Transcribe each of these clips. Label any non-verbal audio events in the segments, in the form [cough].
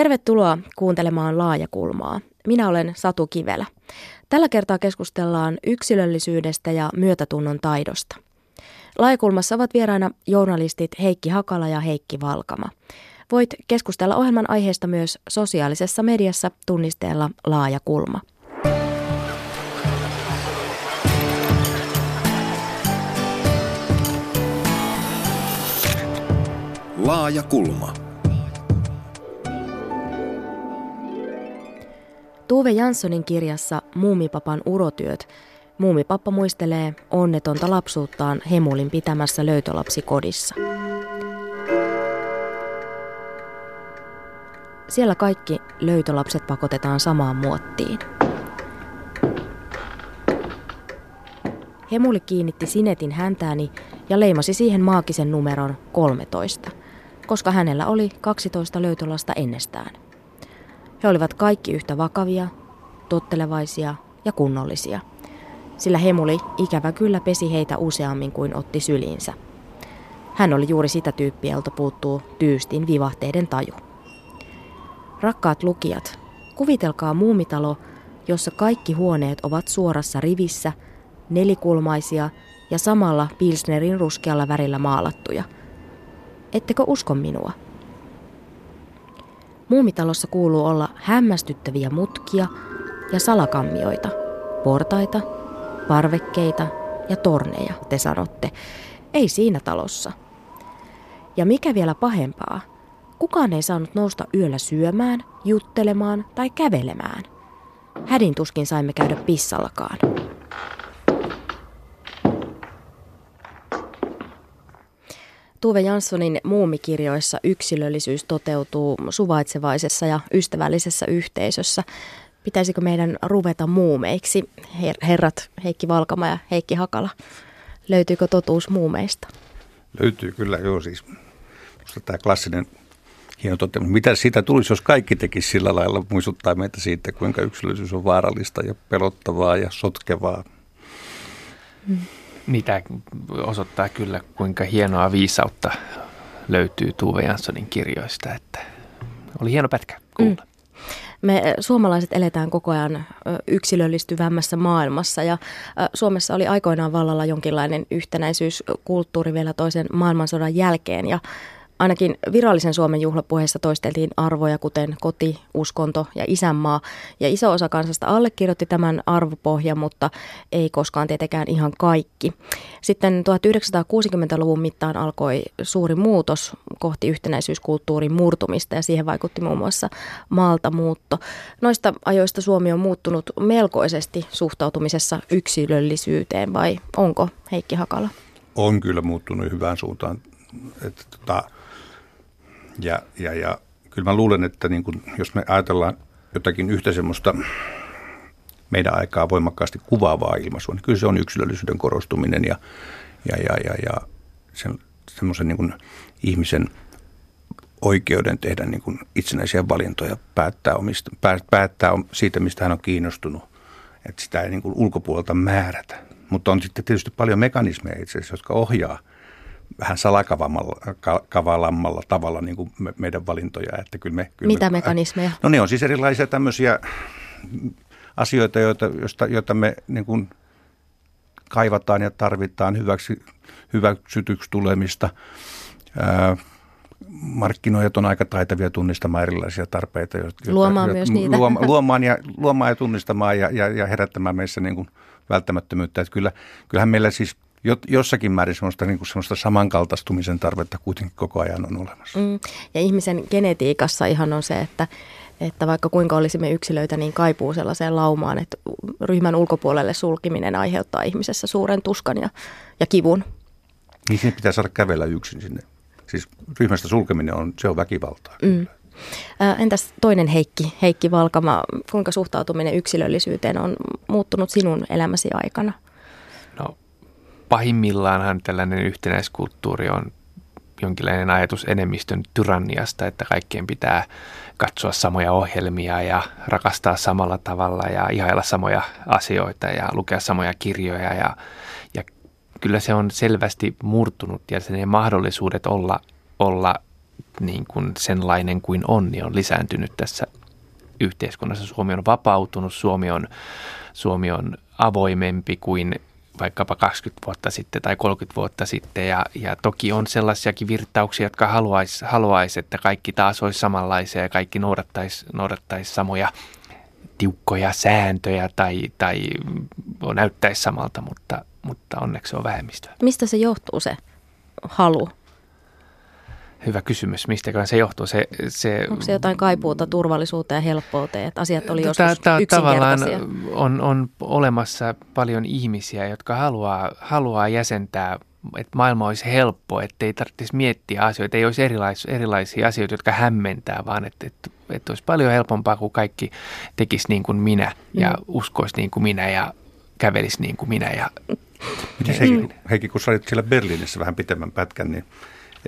Tervetuloa kuuntelemaan Laajakulmaa. Minä olen Satu Kivelä. Tällä kertaa keskustellaan yksilöllisyydestä ja myötätunnon taidosta. Laajakulmassa ovat vieraina journalistit Heikki Hakala ja Heikki Valkama. Voit keskustella ohjelman aiheesta myös sosiaalisessa mediassa tunnisteella Laajakulma. Laaja kulma. Tuve Janssonin kirjassa Muumipapan urotyöt Muumipappa muistelee onnetonta lapsuuttaan Hemulin pitämässä löytölapsikodissa. Siellä kaikki löytölapset pakotetaan samaan muottiin. Hemuli kiinnitti Sinetin häntääni ja leimasi siihen maagisen numeron 13, koska hänellä oli 12 löytölasta ennestään. He olivat kaikki yhtä vakavia, tottelevaisia ja kunnollisia, sillä Hemuli ikävä kyllä pesi heitä useammin kuin otti syliinsä. Hän oli juuri sitä tyyppiä, jolta puuttuu tyystin vivahteiden taju. Rakkaat lukijat, kuvitelkaa muumitalo, jossa kaikki huoneet ovat suorassa rivissä, nelikulmaisia ja samalla Pilsnerin ruskealla värillä maalattuja. Ettekö usko minua? Muumitalossa kuuluu olla hämmästyttäviä mutkia ja salakammioita, portaita, parvekkeita ja torneja, te sanotte. Ei siinä talossa. Ja mikä vielä pahempaa, kukaan ei saanut nousta yöllä syömään, juttelemaan tai kävelemään. Hädin tuskin saimme käydä pissallakaan. Tuve Janssonin muumikirjoissa yksilöllisyys toteutuu suvaitsevaisessa ja ystävällisessä yhteisössä. Pitäisikö meidän ruveta muumeiksi, her- herrat Heikki Valkama ja Heikki Hakala? Löytyykö totuus muumeista? Löytyy kyllä, joo siis. Musta tämä klassinen hieno toteamus. Mitä siitä tulisi, jos kaikki tekisi sillä lailla, muistuttaa meitä siitä, kuinka yksilöllisyys on vaarallista ja pelottavaa ja sotkevaa. Hmm niitä osoittaa kyllä, kuinka hienoa viisautta löytyy Tuve Janssonin kirjoista. Että oli hieno pätkä kuulla. Mm. Me suomalaiset eletään koko ajan yksilöllistyvämmässä maailmassa ja Suomessa oli aikoinaan vallalla jonkinlainen yhtenäisyyskulttuuri vielä toisen maailmansodan jälkeen ja Ainakin virallisen Suomen juhlapuheessa toisteltiin arvoja kuten koti, uskonto ja isänmaa. Ja iso osa kansasta allekirjoitti tämän arvopohjan, mutta ei koskaan tietenkään ihan kaikki. Sitten 1960-luvun mittaan alkoi suuri muutos kohti yhtenäisyyskulttuurin murtumista ja siihen vaikutti muun muassa maalta muutto. Noista ajoista Suomi on muuttunut melkoisesti suhtautumisessa yksilöllisyyteen vai onko Heikki Hakala? On kyllä muuttunut hyvään suuntaan. Että tota, ja, ja, ja kyllä mä luulen, että niin kun, jos me ajatellaan jotakin yhtä semmoista meidän aikaa voimakkaasti kuvaavaa ilmaisua, niin kyllä se on yksilöllisyyden korostuminen ja, ja, ja, ja, ja sen, semmoisen niin ihmisen oikeuden tehdä niin kuin itsenäisiä valintoja, päättää, omista, päättää siitä, mistä hän on kiinnostunut. Että sitä ei niin kuin ulkopuolelta määrätä. Mutta on sitten tietysti paljon mekanismeja itse asiassa, jotka ohjaa – vähän salakavalammalla tavalla niin kuin me, meidän valintoja. Että kyllä me, kyllä Mitä me, mekanismeja? No ne on siis erilaisia tämmöisiä asioita, joita, joista, joita me niin kuin kaivataan ja tarvitaan hyväksi, hyväksytyksi tulemista. Ää, markkinoijat on aika taitavia tunnistamaan erilaisia tarpeita. Joita, luomaan joita, myös niitä. Luoma, luomaan, ja, luomaan ja tunnistamaan ja, ja, ja herättämään meissä niin kuin välttämättömyyttä. Että kyllä, kyllähän meillä siis – jossakin määrin semmoista, niin kuin semmoista samankaltaistumisen tarvetta kuitenkin koko ajan on olemassa. Mm. Ja ihmisen genetiikassa ihan on se, että, että vaikka kuinka olisimme yksilöitä, niin kaipuu sellaiseen laumaan, että ryhmän ulkopuolelle sulkiminen aiheuttaa ihmisessä suuren tuskan ja, ja kivun. Niin siinä pitää saada kävellä yksin sinne. Siis ryhmästä sulkeminen on, se on väkivaltaa. Mm. Entäs toinen Heikki, Heikki Valkama, kuinka suhtautuminen yksilöllisyyteen on muuttunut sinun elämäsi aikana? Pahimmillaan tällainen yhtenäiskulttuuri on jonkinlainen ajatus enemmistön tyranniasta, että kaikkien pitää katsoa samoja ohjelmia ja rakastaa samalla tavalla ja ihailla samoja asioita ja lukea samoja kirjoja ja, ja kyllä se on selvästi murtunut ja sen mahdollisuudet olla, olla niin kuin senlainen kuin on, niin on lisääntynyt tässä yhteiskunnassa. Suomi on vapautunut, Suomi on, Suomi on avoimempi kuin vaikkapa 20 vuotta sitten tai 30 vuotta sitten. Ja, ja toki on sellaisiakin virtauksia, jotka haluaisi, haluais, että kaikki taas olisi samanlaisia ja kaikki noudattaisi, noudattais samoja tiukkoja sääntöjä tai, tai näyttäisi samalta, mutta, mutta onneksi se on vähemmistöä. Mistä se johtuu se halu? Hyvä kysymys. Mistäkään se johtuu? Se, se, Onko se jotain kaipuuta turvallisuuteen ja helppouteen, että asiat oli joskus tämä, Tavallaan on, on olemassa paljon ihmisiä, jotka haluaa, haluaa jäsentää että maailma olisi helppo, että ei tarvitsisi miettiä asioita, ei olisi erilais, erilaisia asioita, jotka hämmentää, vaan että, että, että olisi paljon helpompaa, kun kaikki tekisi niin kuin minä ja mm. uskoisi niin kuin minä ja kävelisi niin kuin minä. Ja... Miten Heikki, Heikki, kun sä olit siellä Berliinissä vähän pitemmän pätkän, niin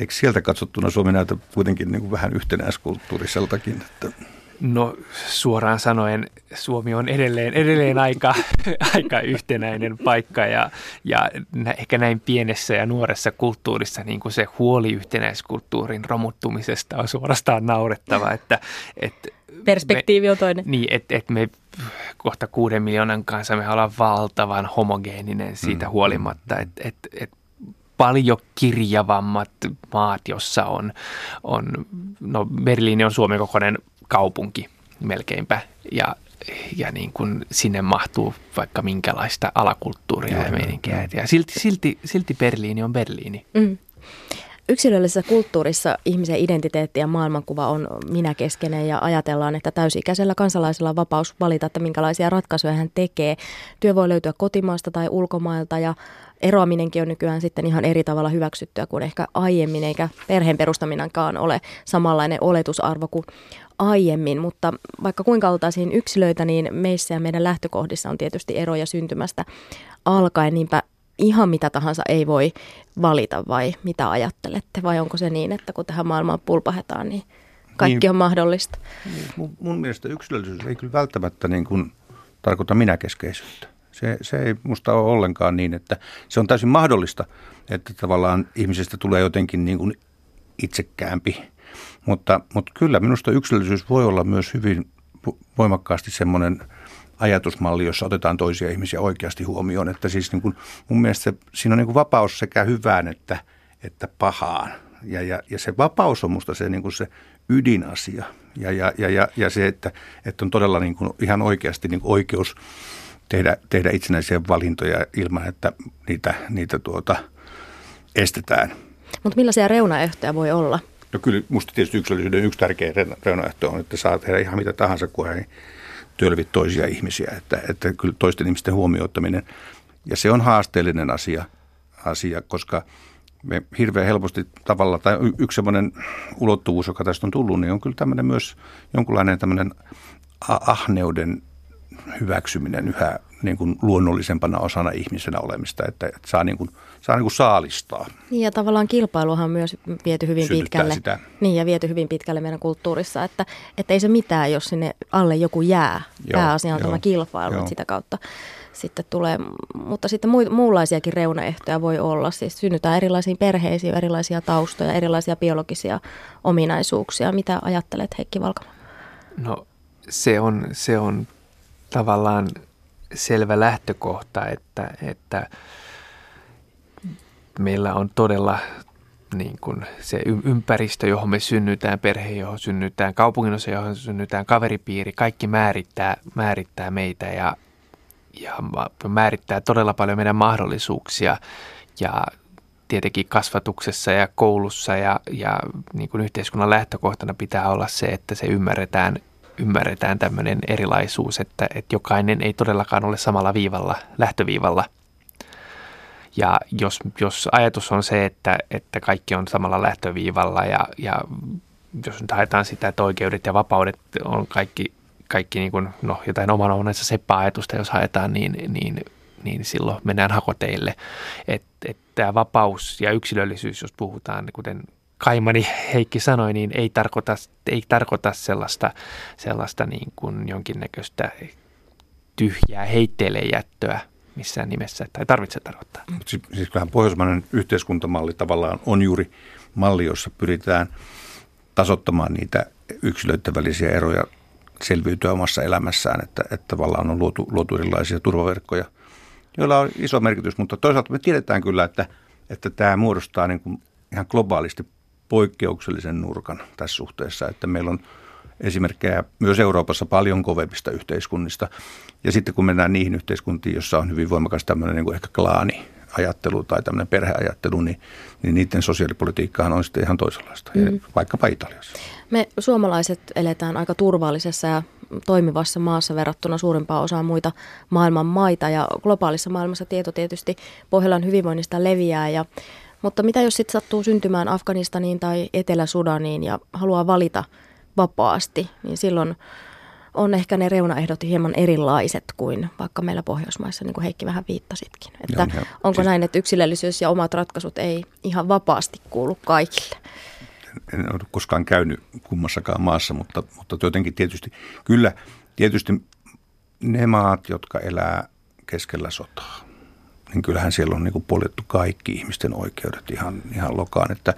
eikö sieltä katsottuna Suomi näytä kuitenkin niin kuin vähän yhtenäiskulttuuriseltakin? Että... No suoraan sanoen Suomi on edelleen, edelleen aika, [laughs] aika yhtenäinen paikka ja, ja ehkä näin pienessä ja nuoressa kulttuurissa niin kuin se huoli yhtenäiskulttuurin romuttumisesta on suorastaan naurettava. Että, että Perspektiivi on toinen. Me, niin, että et me kohta kuuden miljoonan kanssa me ollaan valtavan homogeeninen siitä mm. huolimatta, että et, et paljon kirjavammat maat, jossa on, on no Berliini on Suomen kokoinen kaupunki melkeinpä ja, ja niin kuin sinne mahtuu vaikka minkälaista alakulttuuria ja, ja meininkiä. Ja silti, silti, silti Berliini on Berliini. Mm. Yksilöllisessä kulttuurissa ihmisen identiteetti ja maailmankuva on minäkeskeinen ja ajatellaan, että täysikäisellä kansalaisella on vapaus valita, että minkälaisia ratkaisuja hän tekee. Työ voi löytyä kotimaasta tai ulkomailta ja eroaminenkin on nykyään sitten ihan eri tavalla hyväksyttyä kuin ehkä aiemmin, eikä perheen perustaminenkaan ole samanlainen oletusarvo kuin aiemmin, mutta vaikka kuinka oltaisiin yksilöitä, niin meissä ja meidän lähtökohdissa on tietysti eroja syntymästä alkaen, niinpä ihan mitä tahansa ei voi valita vai mitä ajattelette? Vai onko se niin, että kun tähän maailmaan pulpahetaan, niin kaikki niin, on mahdollista? Niin, mun, mun mielestä yksilöllisyys ei kyllä välttämättä niin kuin tarkoita minäkeskeisyyttä. Se, se ei musta ole ollenkaan niin, että se on täysin mahdollista, että tavallaan ihmisestä tulee jotenkin niin kuin itsekäämpi. Mutta, mutta kyllä minusta yksilöllisyys voi olla myös hyvin voimakkaasti semmoinen – ajatusmalli, jossa otetaan toisia ihmisiä oikeasti huomioon. Että siis niin kuin, mun mielestä siinä on niin kuin vapaus sekä hyvään että, että pahaan. Ja, ja, ja se vapaus on musta se, niin kuin se ydinasia. Ja, ja, ja, ja, ja se, että, että on todella niin kuin ihan oikeasti niin kuin oikeus tehdä, tehdä itsenäisiä valintoja ilman, että niitä, niitä tuota, estetään. Mutta millaisia reunaehtoja voi olla? No kyllä musta tietysti yksilöllisyyden yksi tärkeä reunaehto on, että saa tehdä ihan mitä tahansa, kun ei tölvit toisia ihmisiä, että, että kyllä toisten ihmisten huomioittaminen. Ja se on haasteellinen asia, asia koska me hirveän helposti tavalla, tai yksi sellainen ulottuvuus, joka tästä on tullut, niin on kyllä tämmöinen myös jonkunlainen tämmöinen ahneuden hyväksyminen yhä niin kuin luonnollisempana osana ihmisenä olemista, että, että saa, niin kuin, saa niin kuin saalistaa. Niin ja tavallaan kilpailuhan on myös viety hyvin pitkälle. Sitä. Niin ja viety hyvin pitkälle meidän kulttuurissa, että, että ei se mitään, jos sinne alle joku jää. Joo, Pääasia on joo, tämä kilpailu, että sitä kautta sitten tulee, mutta sitten muunlaisiakin reunaehtoja voi olla. Siis synnytään erilaisiin perheisiin, erilaisia taustoja, erilaisia biologisia ominaisuuksia. Mitä ajattelet Heikki Valkama? No se on, se on tavallaan selvä lähtökohta, että, että meillä on todella niin kuin se ympäristö, johon me synnytään, perhe, johon synnytään, kaupunginosa, johon synnytään, kaveripiiri, kaikki määrittää, määrittää meitä ja, ja määrittää todella paljon meidän mahdollisuuksia. Ja tietenkin kasvatuksessa ja koulussa ja, ja niin kuin yhteiskunnan lähtökohtana pitää olla se, että se ymmärretään ymmärretään tämmöinen erilaisuus, että, että jokainen ei todellakaan ole samalla viivalla, lähtöviivalla. Ja jos, jos ajatus on se, että, että kaikki on samalla lähtöviivalla ja, ja jos nyt haetaan sitä, että oikeudet ja vapaudet on kaikki, kaikki niin kuin, no, jotain oman onnensa seppa-ajatusta, jos haetaan, niin, niin, niin silloin mennään hakoteille. Että et tämä vapaus ja yksilöllisyys, jos puhutaan, kuten Kaimani Heikki sanoi, niin ei tarkoita, ei tarkoita sellaista, sellaista niin kuin jonkinnäköistä tyhjää heitteille jättöä missään nimessä, tai tarvitse tarkoittaa. Siis, siis kyllähän pohjoismainen yhteiskuntamalli tavallaan on juuri malli, jossa pyritään tasottamaan niitä yksilöiden välisiä eroja selviytyä omassa elämässään, että, että tavallaan on luotu, luotu erilaisia turvaverkkoja, joilla on iso merkitys, mutta toisaalta me tiedetään kyllä, että, että tämä muodostaa niin kuin ihan globaalisti poikkeuksellisen nurkan tässä suhteessa, että meillä on esimerkkejä myös Euroopassa paljon kovemmista yhteiskunnista. Ja sitten kun mennään niihin yhteiskuntiin, joissa on hyvin voimakas tämmöinen niin kuin ehkä klaani, ajattelu tai tämmöinen perheajattelu, niin, niin niiden sosiaalipolitiikkahan on sitten ihan toisenlaista, mm. vaikkapa Italiassa. Me suomalaiset eletään aika turvallisessa ja toimivassa maassa verrattuna suurimpaan osaan muita maailman maita ja globaalissa maailmassa tieto tietysti Pohjolan hyvinvoinnista leviää ja mutta mitä jos sitten sattuu syntymään Afganistaniin tai Etelä-Sudaniin ja haluaa valita vapaasti, niin silloin on ehkä ne reunaehdot hieman erilaiset kuin vaikka meillä Pohjoismaissa, niin kuin Heikki vähän viittasitkin. Että onko siis... näin, että yksilöllisyys ja omat ratkaisut ei ihan vapaasti kuulu kaikille? En ole koskaan käynyt kummassakaan maassa, mutta, mutta jotenkin tietysti, kyllä tietysti ne maat, jotka elää keskellä sotaa, niin kyllähän siellä on niin kuin poljettu kaikki ihmisten oikeudet ihan, ihan lokaan. Että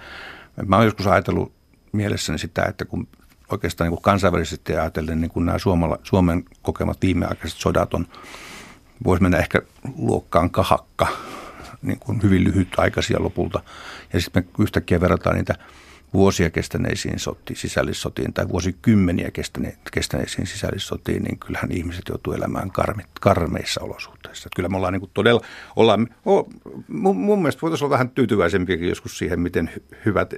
mä oon joskus ajatellut mielessäni sitä, että kun oikeastaan niin kuin kansainvälisesti ajatellen niin kuin nämä Suomala, Suomen kokemat viimeaikaiset sodat on, voisi mennä ehkä luokkaan kahakka, niin kuin hyvin lyhytaikaisia lopulta. Ja sitten me yhtäkkiä verrataan niitä vuosia kestäneisiin sotiin, sisällissotiin tai vuosikymmeniä kestäneisiin sisällissotiin, niin kyllähän ihmiset joutuu elämään karmit, karmeissa olosuhteissa. Kyllä me ollaan niin todella, ollaan, oh, mun, mun mielestä voitaisiin olla vähän tyytyväisempiäkin joskus siihen, miten hyvät e,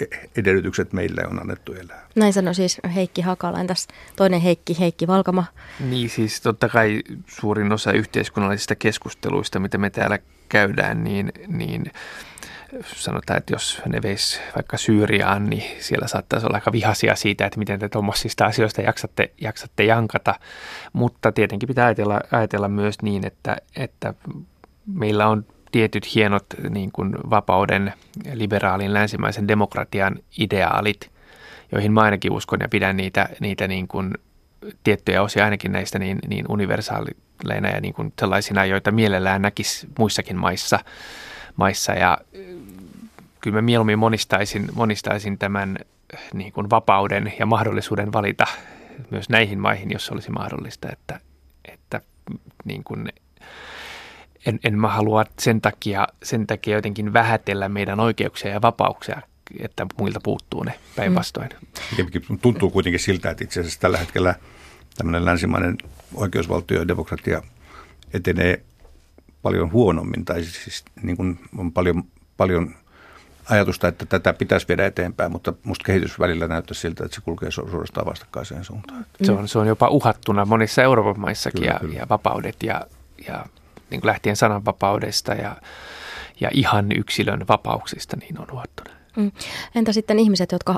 e, edellytykset meille on annettu elää. Näin sanoi siis Heikki Hakala. Entäs toinen Heikki, Heikki Valkama? Niin siis totta kai suurin osa yhteiskunnallisista keskusteluista, mitä me täällä käydään, niin, niin sanotaan, että jos ne veisi vaikka Syyriaan, niin siellä saattaisi olla aika vihaisia siitä, että miten te tuommoisista asioista jaksatte, jaksatte jankata. Mutta tietenkin pitää ajatella, ajatella myös niin, että, että meillä on tietyt hienot niin kuin vapauden, liberaalin, länsimäisen demokratian ideaalit, joihin mä ainakin uskon ja pidän niitä, niitä niin kuin tiettyjä osia ainakin näistä niin, niin universaaleina ja niin kuin sellaisina, joita mielellään näkisi muissakin maissa – maissa ja kyllä mä mieluummin monistaisin, monistaisin tämän niin kuin vapauden ja mahdollisuuden valita myös näihin maihin, jos olisi mahdollista, että, että niin kuin en, en mä halua sen takia, sen takia jotenkin vähätellä meidän oikeuksia ja vapauksia, että muilta puuttuu ne päinvastoin. Mm. Tuntuu kuitenkin siltä, että itse asiassa tällä hetkellä tämmöinen länsimainen oikeusvaltio ja demokratia etenee paljon huonommin, tai siis niin kuin on paljon, paljon ajatusta, että tätä pitäisi viedä eteenpäin, mutta musta kehitys välillä näyttää siltä, että se kulkee suorastaan vastakkaiseen suuntaan. Se on, se on jopa uhattuna monissa Euroopan maissakin kyllä, ja, kyllä. ja vapaudet ja, ja niin kuin lähtien sananvapaudesta ja, ja ihan yksilön vapauksista, niin on uhattuna. Mm. Entä sitten ihmiset, jotka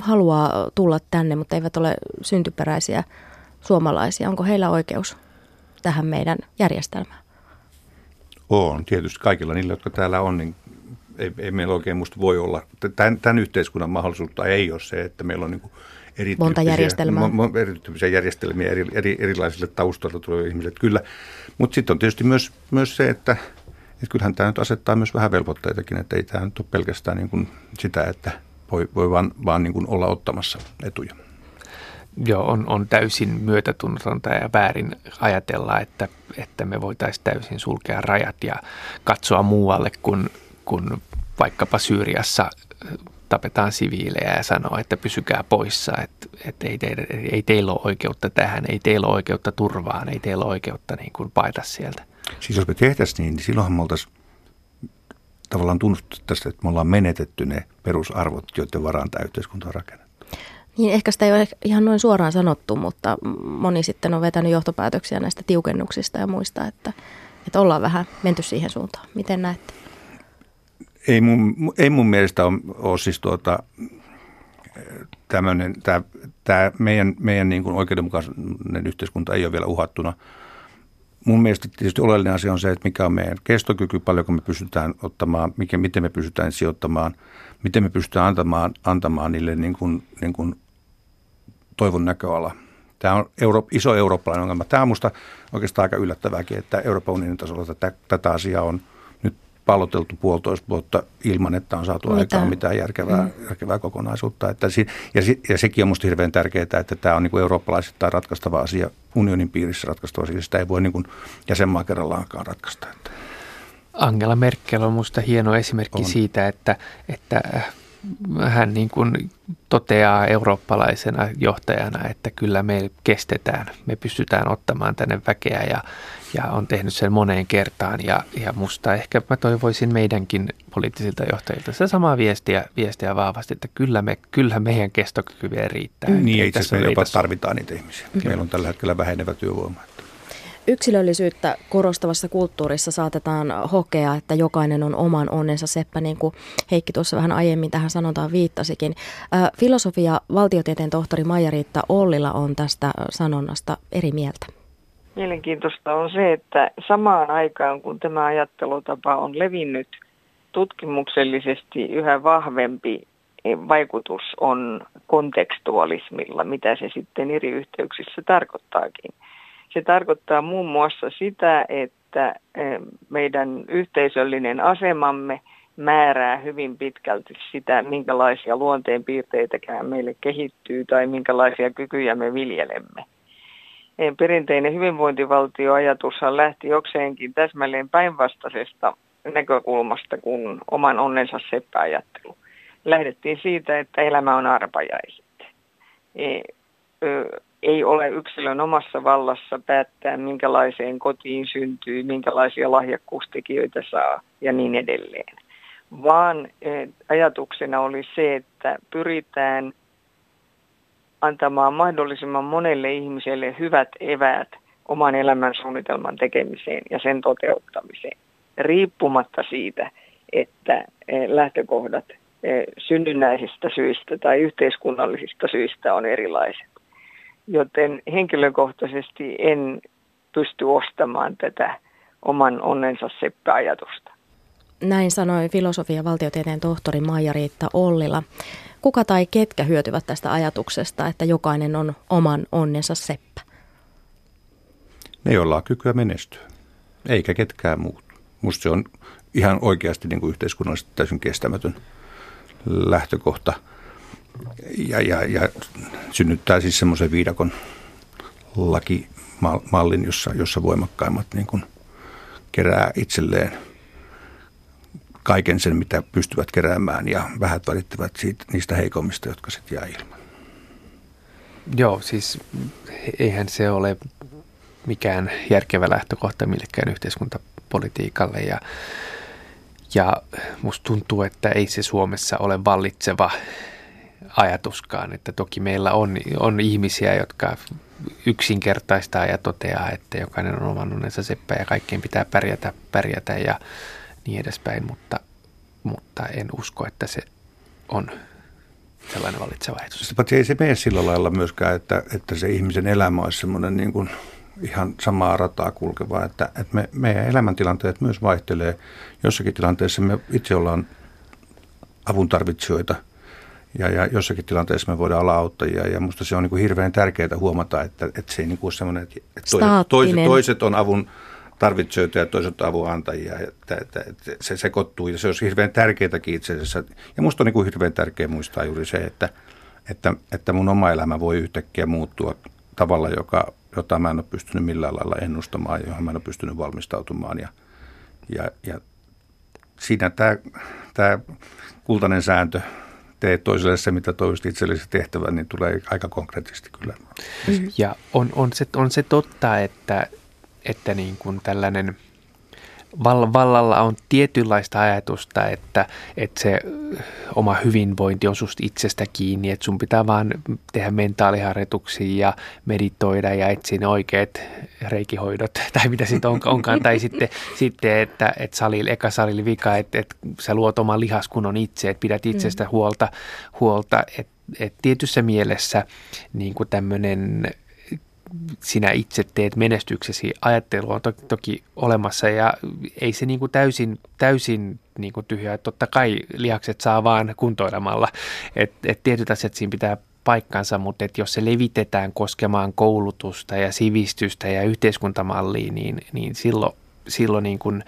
haluaa tulla tänne, mutta eivät ole syntyperäisiä suomalaisia? Onko heillä oikeus tähän meidän järjestelmään? On, tietysti kaikilla niillä, jotka täällä on, niin ei, ei meillä oikein musta voi olla. Tämän, tämän yhteiskunnan mahdollisuutta ei ole se, että meillä on niin eri Monta järjestelmää. Mo, erityyppisiä järjestelmiä eri, eri, erilaisille taustoille tuleville ihmisille, kyllä. Mutta sitten on tietysti myös, myös se, että, että kyllähän tämä nyt asettaa myös vähän velvoitteitakin, että ei tämä nyt ole pelkästään niin kuin sitä, että voi, voi vaan, vaan niin kuin olla ottamassa etuja. Joo, on, on täysin myötätunnotonta ja väärin ajatella, että, että me voitaisiin täysin sulkea rajat ja katsoa muualle, kun, kun vaikkapa Syyriassa tapetaan siviilejä ja sanoa, että pysykää poissa, että, että ei, teille, ei teillä ole oikeutta tähän, ei teillä ole oikeutta turvaan, ei teillä ole oikeutta niin kuin paeta sieltä. Siis jos me tehtäisiin niin, niin silloinhan me oltaisiin tavallaan tunnustettaisiin, että me ollaan menetetty ne perusarvot, joiden varaan tämä yhteiskunta on rakennettu. Niin ehkä sitä ei ole ihan noin suoraan sanottu, mutta moni sitten on vetänyt johtopäätöksiä näistä tiukennuksista ja muista, että, että ollaan vähän menty siihen suuntaan. Miten näette? Ei mun, ei mun mielestä ole, ole siis tuota, tämmöinen, tämä, tämä meidän, meidän niin kuin oikeudenmukainen yhteiskunta ei ole vielä uhattuna. Mun mielestä tietysti oleellinen asia on se, että mikä on meidän kestokyky, paljonko me pystytään ottamaan, mikä, miten me pystytään sijoittamaan, miten me pystytään antamaan, antamaan niille niin kuin, niin kuin toivon näköala. Tämä on euro, iso eurooppalainen ongelma. Tämä on minusta oikeastaan aika yllättävääkin, että Euroopan unionin tasolla tätä, tätä asiaa on palloteltu puolitoista vuotta ilman, että on saatu Mitä? aikaan mitään järkevää, mm. järkevää kokonaisuutta. Että si, ja, si, ja sekin on minusta hirveän tärkeää, että tämä on niin kuin eurooppalaisittain ratkaistava asia, unionin piirissä ratkaistava asia. Sitä ei voi niin kuin jäsenmaa kerrallaankaan ratkaista. Että. Angela Merkel on minusta hieno esimerkki on. siitä, että, että hän niin kuin toteaa eurooppalaisena johtajana, että kyllä me kestetään, me pystytään ottamaan tänne väkeä ja, ja on tehnyt sen moneen kertaan ja, ja musta ehkä mä toivoisin meidänkin poliittisilta johtajilta sitä samaa viestiä, viestiä vahvasti, että kyllä, me, kyllä meidän kestokyky vielä riittää. Niin, itse asiassa me jopa tarvitaan niitä ihmisiä. Mm. Meillä on tällä hetkellä vähenevä työvoima. Yksilöllisyyttä korostavassa kulttuurissa saatetaan hokea, että jokainen on oman onnensa seppä, niin kuin Heikki tuossa vähän aiemmin tähän sanotaan viittasikin. Filosofia valtiotieteen tohtori Maija-Riitta Ollila on tästä sanonnasta eri mieltä. Mielenkiintoista on se, että samaan aikaan kun tämä ajattelutapa on levinnyt tutkimuksellisesti yhä vahvempi vaikutus on kontekstualismilla, mitä se sitten eri yhteyksissä tarkoittaakin. Se tarkoittaa muun muassa sitä, että eh, meidän yhteisöllinen asemamme määrää hyvin pitkälti sitä, minkälaisia luonteenpiirteitäkään meille kehittyy tai minkälaisia kykyjä me viljelemme. Eh, perinteinen hyvinvointivaltioajatushan lähti jokseenkin täsmälleen päinvastaisesta näkökulmasta kuin oman onnensa seppäajattelu. Lähdettiin siitä, että elämä on arpajaiset. Ei ole yksilön omassa vallassa päättää, minkälaiseen kotiin syntyy, minkälaisia lahjakkuustekijöitä saa ja niin edelleen. Vaan eh, ajatuksena oli se, että pyritään antamaan mahdollisimman monelle ihmiselle hyvät eväät oman elämän suunnitelman tekemiseen ja sen toteuttamiseen, riippumatta siitä, että eh, lähtökohdat eh, synnynnäisistä syistä tai yhteiskunnallisista syistä on erilaiset joten henkilökohtaisesti en pysty ostamaan tätä oman onnensa seppä-ajatusta. Näin sanoi filosofia valtiotieteen tohtori Maija-Riitta Ollila. Kuka tai ketkä hyötyvät tästä ajatuksesta, että jokainen on oman onnensa seppä? Ne, joilla on kykyä menestyä, eikä ketkään muut. Musta se on ihan oikeasti niin kuin yhteiskunnallisesti täysin kestämätön lähtökohta – ja, ja, ja synnyttää siis semmoisen viidakon lakimallin, jossa, jossa voimakkaimmat niin kuin kerää itselleen kaiken sen, mitä pystyvät keräämään ja vähät välittävät siitä, niistä heikommista, jotka sitten jää ilman. Joo, siis eihän se ole mikään järkevä lähtökohta millekään yhteiskuntapolitiikalle ja, ja musta tuntuu, että ei se Suomessa ole vallitseva ajatuskaan. Että toki meillä on, on ihmisiä, jotka yksinkertaistaa ja toteaa, että jokainen on oman onnensa seppä ja kaikkien pitää pärjätä, pärjätä ja niin edespäin, mutta, mutta en usko, että se on sellainen valitseva ajatus. Paitsi ei se mene sillä lailla myöskään, että, että se ihmisen elämä olisi semmoinen niin kuin ihan samaa rataa kulkeva, että, että me, meidän elämäntilanteet myös vaihtelee. Jossakin tilanteessa me itse ollaan avun tarvitsijoita – ja, ja jossakin tilanteessa me voidaan olla auttajia. Ja minusta se on niin kuin hirveän tärkeää huomata, että, että se ei niin kuin semmoinen, että toiset, toiset, toiset on avun tarvitsijoita ja toiset avun antajia. Että, että, että se sekoittuu ja se olisi hirveän tärkeääkin itse asiassa. Ja minusta on niin kuin hirveän tärkeää muistaa juuri se, että, että, että mun oma elämä voi yhtäkkiä muuttua tavalla, joka, jota mä en ole pystynyt millään lailla ennustamaan, johon mä en ole pystynyt valmistautumaan. Ja, ja, ja siinä tämä, tämä kultainen sääntö teet toiselle se, mitä toivoisit itsellesi tehtävän, niin tulee aika konkreettisesti kyllä. Ja on, on, se, on se totta, että, että niin kuin tällainen vallalla on tietynlaista ajatusta, että, että se oma hyvinvointi on susta itsestä kiinni, että sun pitää vaan tehdä mentaaliharjoituksia ja meditoida ja etsiä ne oikeat reikihoidot [laughs] tai mitä sitten on, onkaan. tai sitten, sitten että, että salil, eka salili vika, että, että sä luot oman lihaskunnon itse, että pidät itsestä mm. huolta, huolta että, että tietyssä mielessä niin kuin tämmöinen sinä itse teet menestyksesi, ajattelu on toki, toki olemassa ja ei se niin kuin täysin, täysin niin kuin tyhjää. Totta kai lihakset saa vaan kuntoilemalla, että et tietyt asiat siinä pitää paikkansa, mutta et jos se levitetään koskemaan koulutusta ja sivistystä ja yhteiskuntamallia, niin, niin silloin, silloin niin kuin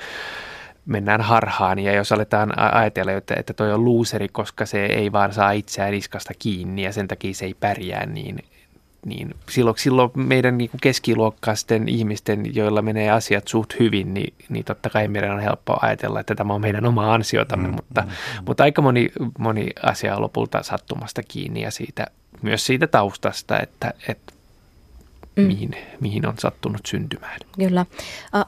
mennään harhaan ja jos aletaan ajatella, että, että toi on luuseri, koska se ei vaan saa itseään niskasta kiinni ja sen takia se ei pärjää, niin, niin silloin, silloin meidän niin kuin keskiluokkaisten ihmisten, joilla menee asiat suht hyvin, niin, niin totta kai meidän on helppo ajatella, että tämä on meidän oma ansiotamme, mm, mutta, mm, mm. mutta aika moni, moni asia on lopulta sattumasta kiinni ja siitä, myös siitä taustasta, että, että mm. mihin, mihin on sattunut syntymään. Kyllä.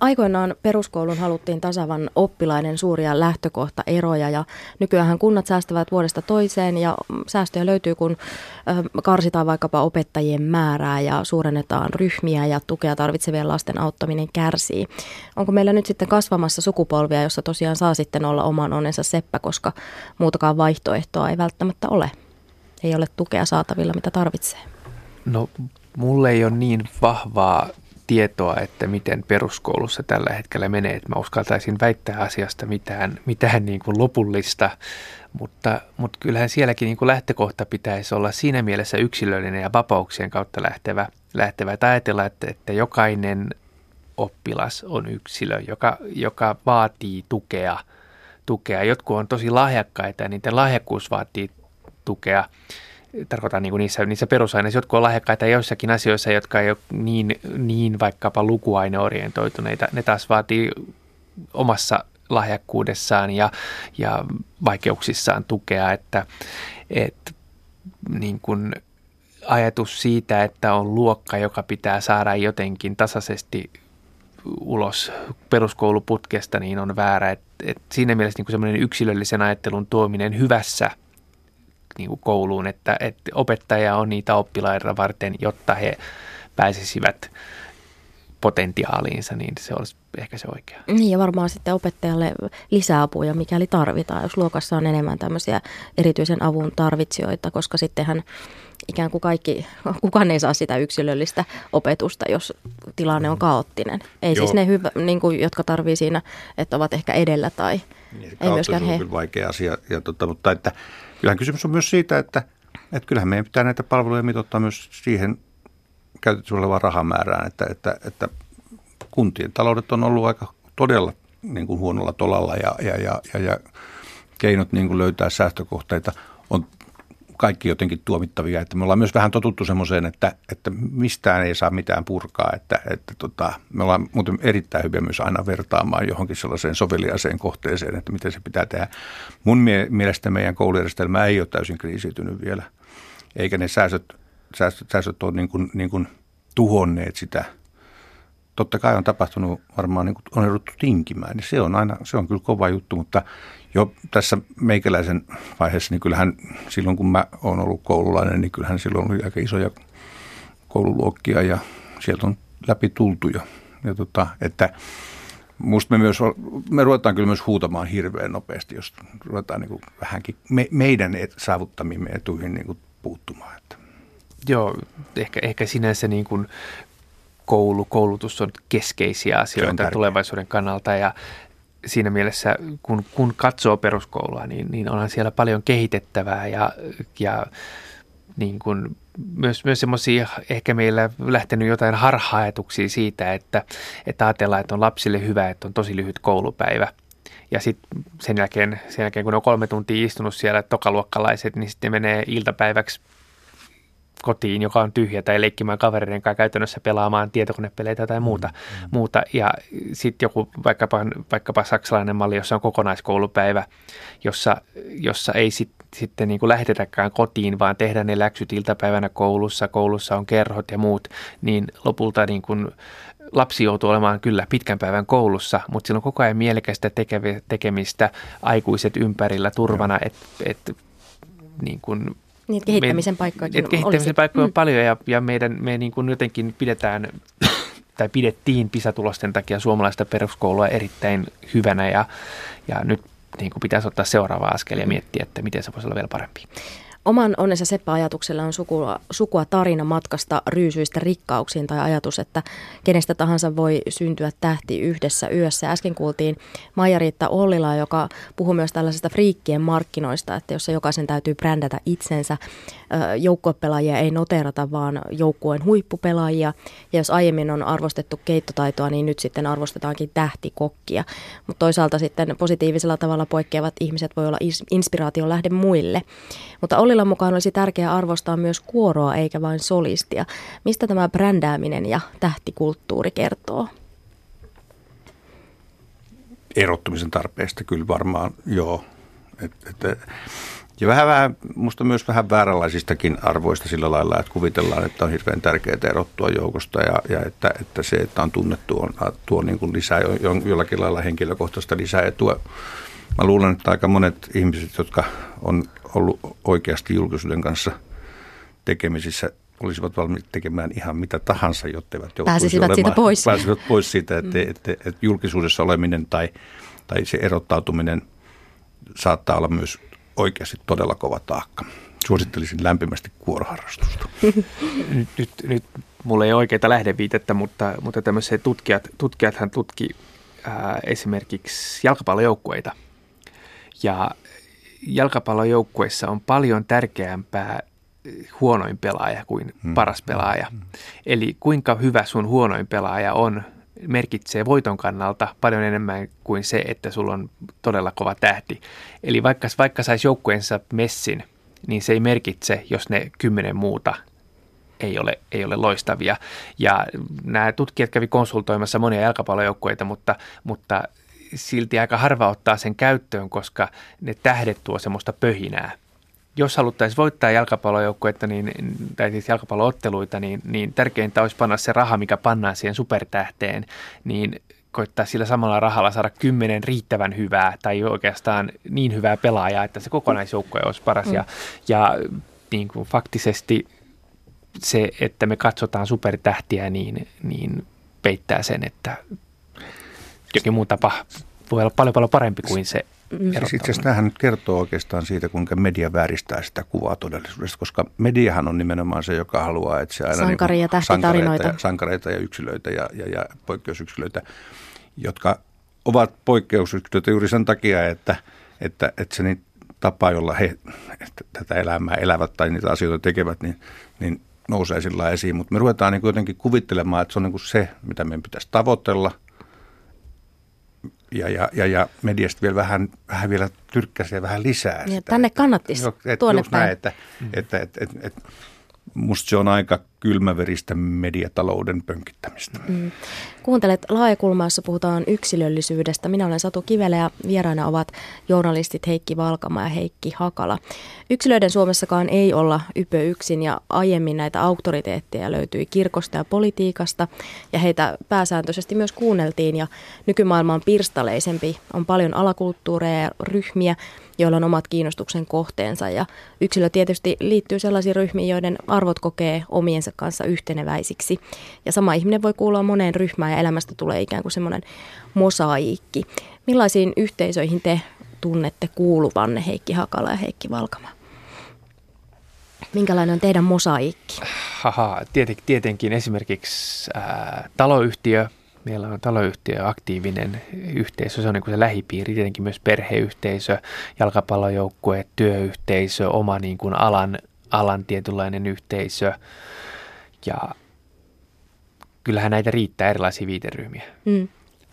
Aikoinaan peruskoulun haluttiin tasavan oppilaiden suuria lähtökohtaeroja ja nykyään kunnat säästävät vuodesta toiseen ja säästöjä löytyy, kun karsitaan vaikkapa opettajien määrää ja suurennetaan ryhmiä ja tukea tarvitsevien lasten auttaminen kärsii. Onko meillä nyt sitten kasvamassa sukupolvia, jossa tosiaan saa sitten olla oman onnensa seppä, koska muutakaan vaihtoehtoa ei välttämättä ole? Ei ole tukea saatavilla, mitä tarvitsee. No mulle ei ole niin vahvaa tietoa, että miten peruskoulussa tällä hetkellä menee, että mä uskaltaisin väittää asiasta mitään, mitään niin kuin lopullista, mutta, mutta kyllähän sielläkin niin kuin lähtökohta pitäisi olla siinä mielessä yksilöllinen ja vapauksien kautta lähtevä, lähtevä. Että ajatella, että, että jokainen oppilas on yksilö, joka, joka vaatii tukea, tukea. Jotkut on tosi lahjakkaita ja niiden lahjakkuus vaatii tukea tarkoitan niin kuin niissä, niissä perusaineissa, jotka on lahjakkaita joissakin asioissa, jotka ei ole niin, niin vaikkapa lukuaineorientoituneita. Ne taas vaatii omassa lahjakkuudessaan ja, ja vaikeuksissaan tukea, että, että niin kuin ajatus siitä, että on luokka, joka pitää saada jotenkin tasaisesti ulos peruskouluputkesta, niin on väärä. Et, et siinä mielessä niin semmoinen yksilöllisen ajattelun tuominen hyvässä – niin kuin kouluun, että, että opettaja on niitä oppilaita varten, jotta he pääsisivät potentiaaliinsa, niin se olisi ehkä se oikea. Niin ja varmaan sitten opettajalle lisäapuja, mikäli tarvitaan, jos luokassa on enemmän tämmöisiä erityisen avun tarvitsijoita, koska sittenhän ikään kuin kaikki, kukaan ei saa sitä yksilöllistä opetusta, jos tilanne on kaoottinen. Ei siis Joo. siis ne, hyvä, niin kuin, jotka tarvii siinä, että ovat ehkä edellä tai niin, ei myöskään he. on kyllä vaikea asia, ja tota, mutta että kyllähän kysymys on myös siitä, että, että kyllähän meidän pitää näitä palveluja mitottaa myös siihen käytettävissä olevaan rahamäärään, että, että, että kuntien taloudet on ollut aika todella niin kuin huonolla tolalla ja, ja, ja, ja, ja keinot niin kuin löytää säästökohteita on kaikki jotenkin tuomittavia. Että me ollaan myös vähän totuttu semmoiseen, että, että mistään ei saa mitään purkaa. Että, että tota, me ollaan muuten erittäin hyviä myös aina vertaamaan johonkin sellaiseen soveliaiseen kohteeseen, että miten se pitää tehdä. Mun mie- mielestä meidän koulujärjestelmä ei ole täysin kriisiytynyt vielä, eikä ne säästöt, säästöt, säästöt ole niin kuin, niin kuin tuhonneet sitä – totta kai on tapahtunut varmaan, niin on jouduttu tinkimään, niin se on aina, se on kyllä kova juttu, mutta jo tässä meikäläisen vaiheessa, niin kyllähän silloin kun mä oon ollut koululainen, niin kyllähän silloin oli aika isoja koululuokkia ja sieltä on läpi tultu jo. Ja tota, että musta me myös, me ruvetaan kyllä myös huutamaan hirveän nopeasti, jos ruvetaan niin vähänkin me, meidän et, saavuttamimme etuihin niin puuttumaan. Että. Joo, ehkä, ehkä sinänsä niin kuin koulu, koulutus on keskeisiä asioita tulevaisuuden kannalta ja siinä mielessä, kun, kun katsoo peruskoulua, niin, niin onhan siellä paljon kehitettävää ja, ja niin kuin myös, myös semmoisia ehkä meillä lähtenyt jotain harha siitä, että, että ajatellaan, että on lapsille hyvä, että on tosi lyhyt koulupäivä. Ja sitten sen jälkeen, sen jälkeen, kun on kolme tuntia istunut siellä tokaluokkalaiset, niin sitten menee iltapäiväksi kotiin, joka on tyhjä, tai leikkimään kavereiden kanssa käytännössä pelaamaan tietokonepeleitä tai muuta. Mm, mm. muuta. Ja sitten joku vaikkapa, vaikkapa saksalainen malli, jossa on kokonaiskoulupäivä, jossa, jossa ei sit, sitten niin kuin lähetetäkään kotiin, vaan tehdään ne läksyt iltapäivänä koulussa, koulussa on kerhot ja muut, niin lopulta niin kuin lapsi joutuu olemaan kyllä pitkän päivän koulussa, mutta sillä on koko ajan mielekästä tekemistä, aikuiset ympärillä turvana, että et, niin kuin niin, kehittämisen paikkoja Kehittämisen olisi. paikkoja on mm. paljon ja, ja meidän, me niin kuin jotenkin pidetään tai pidettiin PISA-tulosten takia suomalaista peruskoulua erittäin hyvänä ja, ja nyt niin kuin pitäisi ottaa seuraava askel ja miettiä, että miten se voisi olla vielä parempi. Oman onnensa Seppä-ajatuksella on sukua, sukua tarina matkasta ryysyistä rikkauksiin tai ajatus, että kenestä tahansa voi syntyä tähti yhdessä yössä. Äsken kuultiin Maija-Riitta Ollila, joka puhuu myös tällaisesta friikkien markkinoista, että jossa jokaisen täytyy brändätä itsensä. Joukkuepelaajia ei noterata, vaan joukkueen huippupelaajia. Ja jos aiemmin on arvostettu keittotaitoa, niin nyt sitten arvostetaankin tähtikokkia. Mutta toisaalta sitten positiivisella tavalla poikkeavat ihmiset voi olla inspiraation lähde muille. Mutta Ollilan mukaan olisi tärkeää arvostaa myös kuoroa eikä vain solistia. Mistä tämä brändääminen ja tähtikulttuuri kertoo? Erottumisen tarpeesta kyllä varmaan joo. Et, et, ja vähän, vähän, musta myös vähän vääränlaisistakin arvoista sillä lailla, että kuvitellaan, että on hirveän tärkeää erottua joukosta ja, ja että, että se, että on tunnettu, on, tuo niin kuin lisää jollakin lailla henkilökohtaista lisäetua. Mä luulen, että aika monet ihmiset, jotka on ollut oikeasti julkisuuden kanssa tekemisissä, olisivat valmiit tekemään ihan mitä tahansa, jotta eivät pääsisivät olemaan, siitä pois. Pääsivät pois siitä, että, mm. että, että, että julkisuudessa oleminen tai, tai se erottautuminen saattaa olla myös oikeasti todella kova taakka. Suosittelisin lämpimästi kuoroharrastusta. [laughs] nyt, nyt, nyt mulla ei ole oikeita lähdeviitettä, mutta, mutta tämmöiset tutkijat, tutkijathan tutki ää, esimerkiksi jalkapallojoukkueita. Ja jalkapallojoukkueissa on paljon tärkeämpää huonoin pelaaja kuin hmm. paras pelaaja. Hmm. Eli kuinka hyvä sun huonoin pelaaja on, merkitsee voiton kannalta paljon enemmän kuin se, että sulla on todella kova tähti. Eli vaikka, vaikka saisi joukkueensa messin, niin se ei merkitse, jos ne kymmenen muuta ei ole, ei ole loistavia. Ja nämä tutkijat kävi konsultoimassa monia jalkapallojoukkueita, mutta, mutta silti aika harva ottaa sen käyttöön, koska ne tähdet tuo semmoista pöhinää. Jos haluttaisiin voittaa jalkapallojoukkuetta niin, tai siis jalkapallootteluita, niin, niin tärkeintä olisi panna se raha, mikä pannaan siihen supertähteen, niin koittaa sillä samalla rahalla saada kymmenen riittävän hyvää tai oikeastaan niin hyvää pelaajaa, että se kokonaisjoukkue olisi paras. Mm. Ja, ja niin kuin faktisesti se, että me katsotaan supertähtiä, niin, niin peittää sen, että jokin muu tapa voi olla paljon paljon parempi kuin se mm. Siis itse asiassa tämähän nyt kertoo oikeastaan siitä, kuinka media vääristää sitä kuvaa todellisuudesta, koska mediahan on nimenomaan se, joka haluaa etsiä aina Sankari- ja niin sankareita, ja, sankareita ja yksilöitä ja, ja, ja poikkeusyksilöitä, jotka ovat poikkeusyksilöitä juuri sen takia, että, että, että se niin tapa, jolla he että tätä elämää elävät tai niitä asioita tekevät, niin, niin nousee sillä esiin. Mutta me ruvetaan niin jotenkin kuvittelemaan, että se on niin se, mitä meidän pitäisi tavoitella – ja, ja, ja, ja mediasta vielä vähän, vähän vielä tyrkkäsee vähän lisää. Ja sitä. tänne kannattisi, et, tuonne päin. Näin, että, mm. että, että, että, että musta se on aika kylmäveristä mediatalouden pönkittämistä. Mm. Kuuntelet Laajakulmaa, jossa puhutaan yksilöllisyydestä. Minä olen Satu Kivelä ja vieraina ovat journalistit Heikki Valkama ja Heikki Hakala. Yksilöiden Suomessakaan ei olla ypö yksin ja aiemmin näitä auktoriteetteja löytyi kirkosta ja politiikasta ja heitä pääsääntöisesti myös kuunneltiin ja nykymaailma on pirstaleisempi. On paljon alakulttuureja ja ryhmiä, joilla on omat kiinnostuksen kohteensa ja yksilö tietysti liittyy sellaisiin ryhmiin, joiden arvot kokee omiensa kanssa yhteneväisiksi. Ja sama ihminen voi kuulua moneen ryhmään ja elämästä tulee ikään kuin semmoinen mosaiikki. Millaisiin yhteisöihin te tunnette kuuluvanne Heikki Hakala ja Heikki Valkama? Minkälainen on teidän mosaiikki? Haha, tieten, tietenkin esimerkiksi ää, taloyhtiö. Meillä on taloyhtiö aktiivinen yhteisö, se on niin kuin se lähipiiri, tietenkin myös perheyhteisö, jalkapallojoukkue, työyhteisö, oma niin kuin alan, alan tietynlainen yhteisö. Ja kyllähän näitä riittää erilaisia viiteryhmiä. Mm.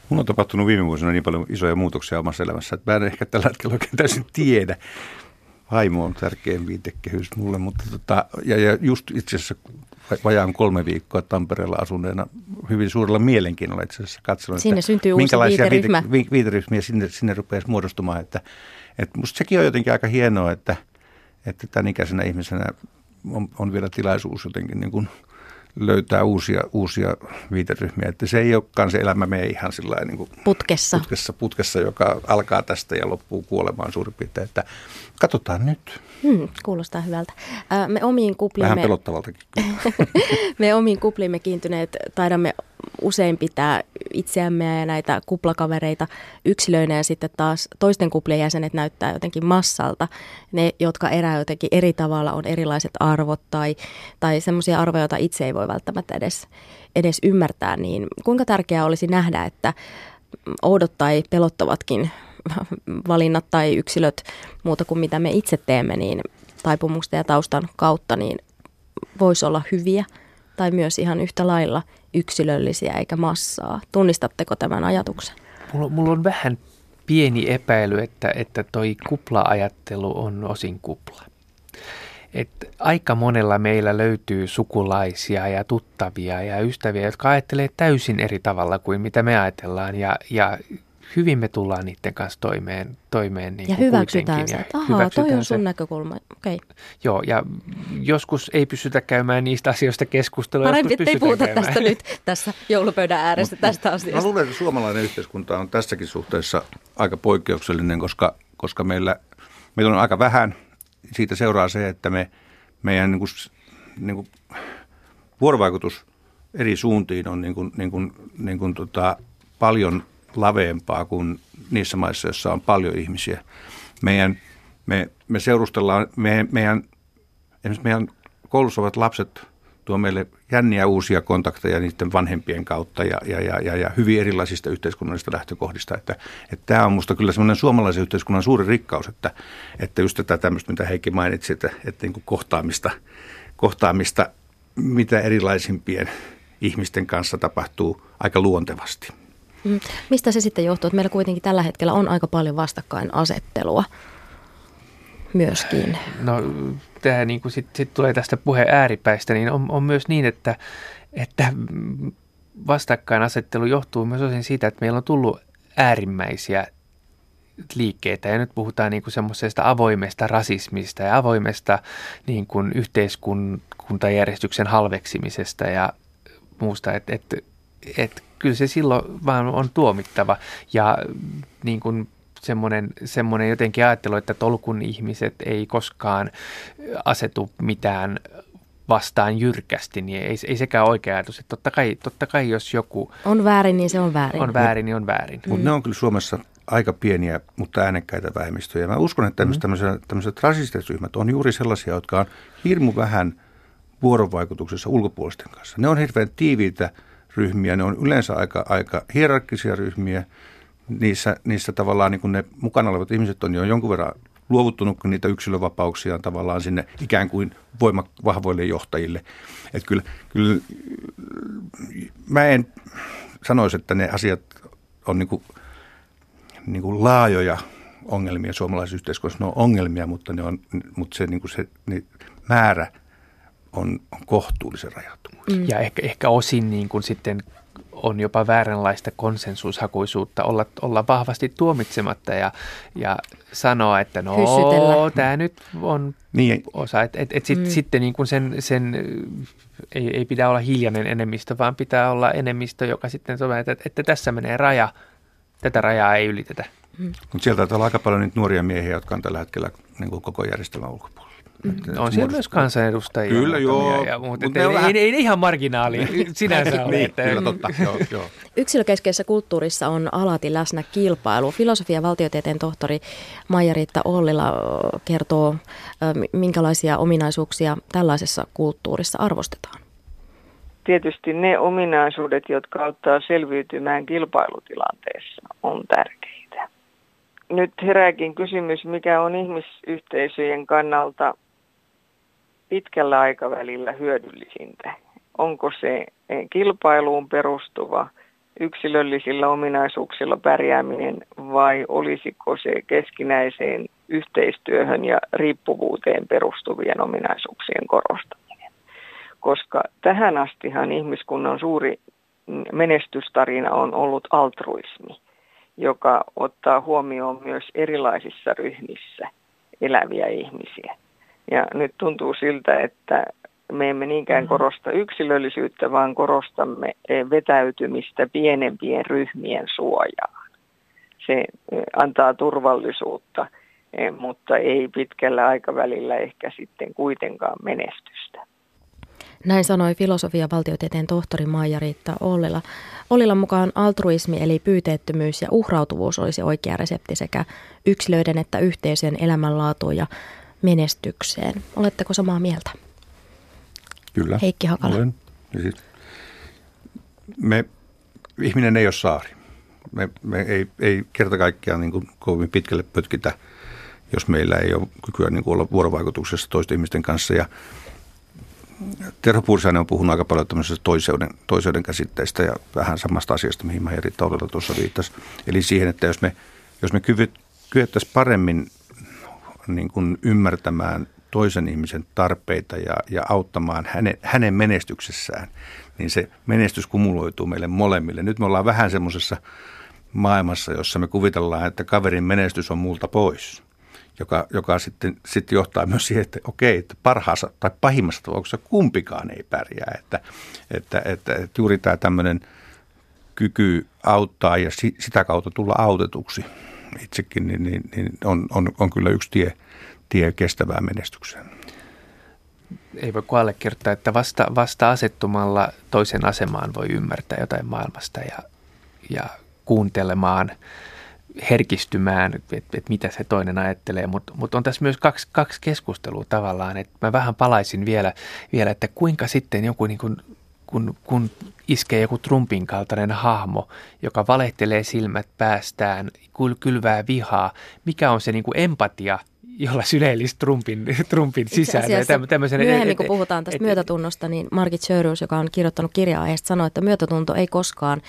Mun on tapahtunut viime vuosina niin paljon isoja muutoksia omassa elämässä, että mä en ehkä tällä hetkellä oikein täysin tiedä. Vaimo on tärkein viitekehys mulle, mutta tota, ja, ja just itse asiassa vajaan kolme viikkoa Tampereella asuneena hyvin suurella mielenkiinnolla itse asiassa katselun, Sinne että syntyy minkälaisia uusi viiteryhmä. Viite, viiteryhmiä sinne, sinne rupeaisi muodostumaan. Että, että musta sekin on jotenkin aika hienoa, että, että tämän ikäisenä ihmisenä on, on vielä tilaisuus jotenkin niin kuin – löytää uusia, uusia viiteryhmiä. Että se ei olekaan se elämä me ihan sillä niin kuin putkessa. putkessa. Putkessa, joka alkaa tästä ja loppuu kuolemaan suurin piirtein. Että katsotaan nyt. Hmm, kuulostaa hyvältä. me omiin kupliimme... Vähän pelottavaltakin. [laughs] me omiin kupliimme kiintyneet taidamme usein pitää itseämme ja näitä kuplakavereita yksilöinä ja sitten taas toisten kuplien jäsenet näyttää jotenkin massalta. Ne, jotka erää jotenkin eri tavalla, on erilaiset arvot tai, tai semmoisia arvoja, joita itse ei voi välttämättä edes, edes ymmärtää. Niin kuinka tärkeää olisi nähdä, että oudot tai pelottavatkin valinnat tai yksilöt muuta kuin mitä me itse teemme, niin taipumusten ja taustan kautta, niin voisi olla hyviä tai myös ihan yhtä lailla yksilöllisiä eikä massaa. Tunnistatteko tämän ajatuksen? Mulla, mulla on vähän pieni epäily, että, että toi kupla-ajattelu on osin kupla. Et aika monella meillä löytyy sukulaisia ja tuttavia ja ystäviä, jotka ajattelee täysin eri tavalla kuin mitä me ajatellaan. Ja, ja hyvin me tullaan niiden kanssa toimeen. toimeen niin ja hyväksytään se, että ahaa, toi on sun se. näkökulma. Okay. Joo, ja joskus ei pystytä käymään niistä asioista keskustelua. Parempi, ei puhuta käymään. tästä nyt tässä joulupöydän ääressä Mut, tästä asiasta. Mä luulen, että suomalainen yhteiskunta on tässäkin suhteessa aika poikkeuksellinen, koska, koska meillä, meillä on aika vähän. Siitä seuraa se, että me, meidän niin kuin, niin kuin, vuorovaikutus eri suuntiin on niin kuin, niin kuin, niin kuin, tota, paljon laveempaa kuin niissä maissa, joissa on paljon ihmisiä. Meidän, me, me seurustellaan, me, meidän, esimerkiksi meidän koulussa ovat lapset tuo meille jänniä uusia kontakteja niiden vanhempien kautta ja, ja, ja, ja, ja hyvin erilaisista yhteiskunnallisista lähtökohdista. Että, että tämä on minusta kyllä semmoinen suomalaisen yhteiskunnan suuri rikkaus, että, että just tätä tämmöistä, mitä Heikki mainitsi, että, että niin kuin kohtaamista, kohtaamista mitä erilaisimpien ihmisten kanssa tapahtuu aika luontevasti. Mm. Mistä se sitten johtuu, että meillä kuitenkin tällä hetkellä on aika paljon vastakkainasettelua myöskin? No tämä niin kuin sitten sit tulee tästä puheen ääripäistä, niin on, on myös niin, että, että vastakkainasettelu johtuu myös osin siitä, että meillä on tullut äärimmäisiä liikkeitä. Ja nyt puhutaan niin kuin semmoisesta avoimesta rasismista ja avoimesta niin kuin yhteiskuntajärjestyksen halveksimisesta ja muusta. Että et, et kyllä se silloin vaan on tuomittava. Ja niin kuin semmoinen, semmoinen jotenkin ajattelu, että tolkun ihmiset ei koskaan asetu mitään vastaan jyrkästi, niin ei, ei sekään oikea ajatus. Että totta, kai, totta kai jos joku... On väärin, niin se on väärin. On väärin, niin on väärin. Mutta ne on kyllä Suomessa aika pieniä, mutta äänekkäitä vähemmistöjä. Mä uskon, että tämmöiset, mm. tämmöiset, tämmöiset rasistiset ryhmät on juuri sellaisia, jotka on hirmu vähän vuorovaikutuksessa ulkopuolisten kanssa. Ne on hirveän tiiviitä ryhmiä. Ne on yleensä aika, aika hierarkkisia ryhmiä. Niissä, niissä tavallaan niin ne mukana olevat ihmiset on jo jonkun verran luovuttunut niitä yksilövapauksia tavallaan sinne ikään kuin voima, vahvoille johtajille. Että kyllä, kyllä mä en sanoisi, että ne asiat on niin kuin, niin kuin laajoja ongelmia suomalaisessa yhteiskunnassa. Ne on ongelmia, mutta, ne on, mutta se, niin kuin se niin määrä on, on kohtuullisen rajattu. Mm. Ja ehkä, ehkä osin niin kuin sitten on jopa vääränlaista konsensushakuisuutta olla, olla vahvasti tuomitsematta ja, ja sanoa, että no tämä nyt on niin. osa. Et, et, et sit, mm. Sitten niin kuin sen, sen ei, ei pidä olla hiljainen enemmistö, vaan pitää olla enemmistö, joka sitten sanoo, että, että tässä menee raja, tätä rajaa ei ylitetä. Mm. Mutta sieltä on aika paljon niitä nuoria miehiä, jotka on tällä hetkellä niin kuin koko järjestelmän ulkopuolella. Mm. On siellä myös kansanedustajia. Kyllä, joo. Ja muuta, Mut ei, vähän... ei, ei, ihan marginaali [laughs] sinänsä ole. niin, että... kyllä totta, [laughs] joo, joo. Yksilökeskeisessä kulttuurissa on alati läsnä kilpailu. Filosofia ja valtiotieteen tohtori Maija-Riitta Ollila kertoo, minkälaisia ominaisuuksia tällaisessa kulttuurissa arvostetaan. Tietysti ne ominaisuudet, jotka auttaa selviytymään kilpailutilanteessa, on tärkeitä. Nyt herääkin kysymys, mikä on ihmisyhteisöjen kannalta pitkällä aikavälillä hyödyllisintä? Onko se eh, kilpailuun perustuva yksilöllisillä ominaisuuksilla pärjääminen vai olisiko se keskinäiseen yhteistyöhön ja riippuvuuteen perustuvien ominaisuuksien korostaminen? Koska tähän astihan ihmiskunnan suuri menestystarina on ollut altruismi, joka ottaa huomioon myös erilaisissa ryhmissä eläviä ihmisiä. Ja nyt tuntuu siltä, että me emme niinkään mm-hmm. korosta yksilöllisyyttä, vaan korostamme eh, vetäytymistä pienempien ryhmien suojaan. Se eh, antaa turvallisuutta, eh, mutta ei pitkällä aikavälillä ehkä sitten kuitenkaan menestystä. Näin sanoi filosofia valtiotieteen tohtori Maija-Riitta Ollila. Ollilan mukaan altruismi eli pyyteettömyys ja uhrautuvuus olisi oikea resepti sekä yksilöiden että yhteisöjen elämänlaatuun ja menestykseen. Oletteko samaa mieltä? Kyllä. Heikki Hakala. Olen. Siis me, ihminen ei ole saari. Me, me ei, ei kerta kaikkiaan niin kuin kovin pitkälle pötkitä, jos meillä ei ole kykyä niin kuin olla vuorovaikutuksessa toisten ihmisten kanssa. Ja Terho Pursainen on puhunut aika paljon tämmöisestä toiseuden, toiseuden käsitteistä ja vähän samasta asiasta, mihin mä eri tuossa viittasi. Eli siihen, että jos me, jos me kyvyt, kyettäisiin paremmin niin kuin ymmärtämään toisen ihmisen tarpeita ja, ja auttamaan hänen, hänen menestyksessään, niin se menestys kumuloituu meille molemmille. Nyt me ollaan vähän semmoisessa maailmassa, jossa me kuvitellaan, että kaverin menestys on multa pois, joka, joka sitten, sitten johtaa myös siihen, että okei, että parhaassa tai pahimmassa tapauksessa kumpikaan ei pärjää. Että, että, että, että juuri tämä tämmöinen kyky auttaa ja si, sitä kautta tulla autetuksi itsekin, niin, niin, niin on, on, on kyllä yksi tie, tie kestävään menestykseen. Ei voi kuin allekirjoittaa, että vasta, vasta asettumalla toisen asemaan voi ymmärtää jotain maailmasta ja, ja kuuntelemaan, herkistymään, että et mitä se toinen ajattelee, mutta mut on tässä myös kaksi, kaksi keskustelua tavallaan, että mä vähän palaisin vielä, vielä että kuinka sitten joku niin kuin, kun, kun iskee joku Trumpin kaltainen hahmo, joka valehtelee silmät päästään, kyl, kylvää vihaa, mikä on se niin kuin empatia – jolla syleilisi Trumpin, Trumpin sisällä. Tämmöisen, myöhemmin, kun puhutaan tästä et, myötätunnosta, niin Margit Sörus, joka on kirjoittanut kirjaa aiheesta, sanoi, että myötätunto ei koskaan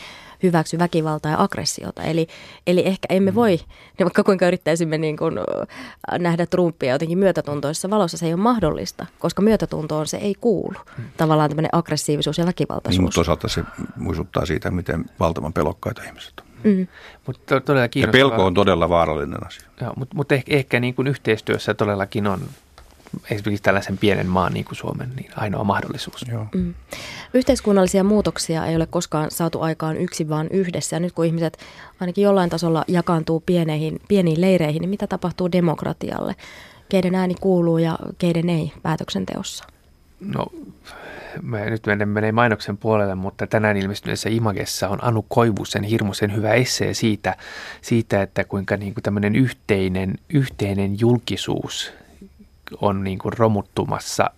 hyväksy väkivaltaa ja aggressiota. Eli, eli ehkä emme mm. voi, niin [laughs] vaikka kuinka yrittäisimme niin kuin nähdä Trumpia jotenkin myötätuntoisessa valossa, se ei ole mahdollista, koska myötätuntoon se ei kuulu. Mm. Tavallaan tämmöinen aggressiivisuus ja väkivaltaisuus. Niin, mutta toisaalta se muistuttaa siitä, miten valtavan pelokkaita ihmiset on. Mm. Mutta todella ja pelko on todella vaarallinen asia. Joo, mutta, mutta ehkä, ehkä niin kuin yhteistyössä todellakin on esimerkiksi tällaisen pienen maan niin kuin Suomen niin ainoa mahdollisuus. Joo. Mm. Yhteiskunnallisia muutoksia ei ole koskaan saatu aikaan yksin vaan yhdessä. Ja nyt kun ihmiset ainakin jollain tasolla jakaantuu pieneihin, pieniin leireihin, niin mitä tapahtuu demokratialle? Keiden ääni kuuluu ja keiden ei päätöksenteossa? No mä nyt menen, menee mainoksen puolelle, mutta tänään ilmestyneessä Imagessa on Anu Koivusen hirmuisen hyvä essee siitä, siitä että kuinka niin kuin tämmöinen yhteinen, yhteinen julkisuus on niin kuin romuttumassa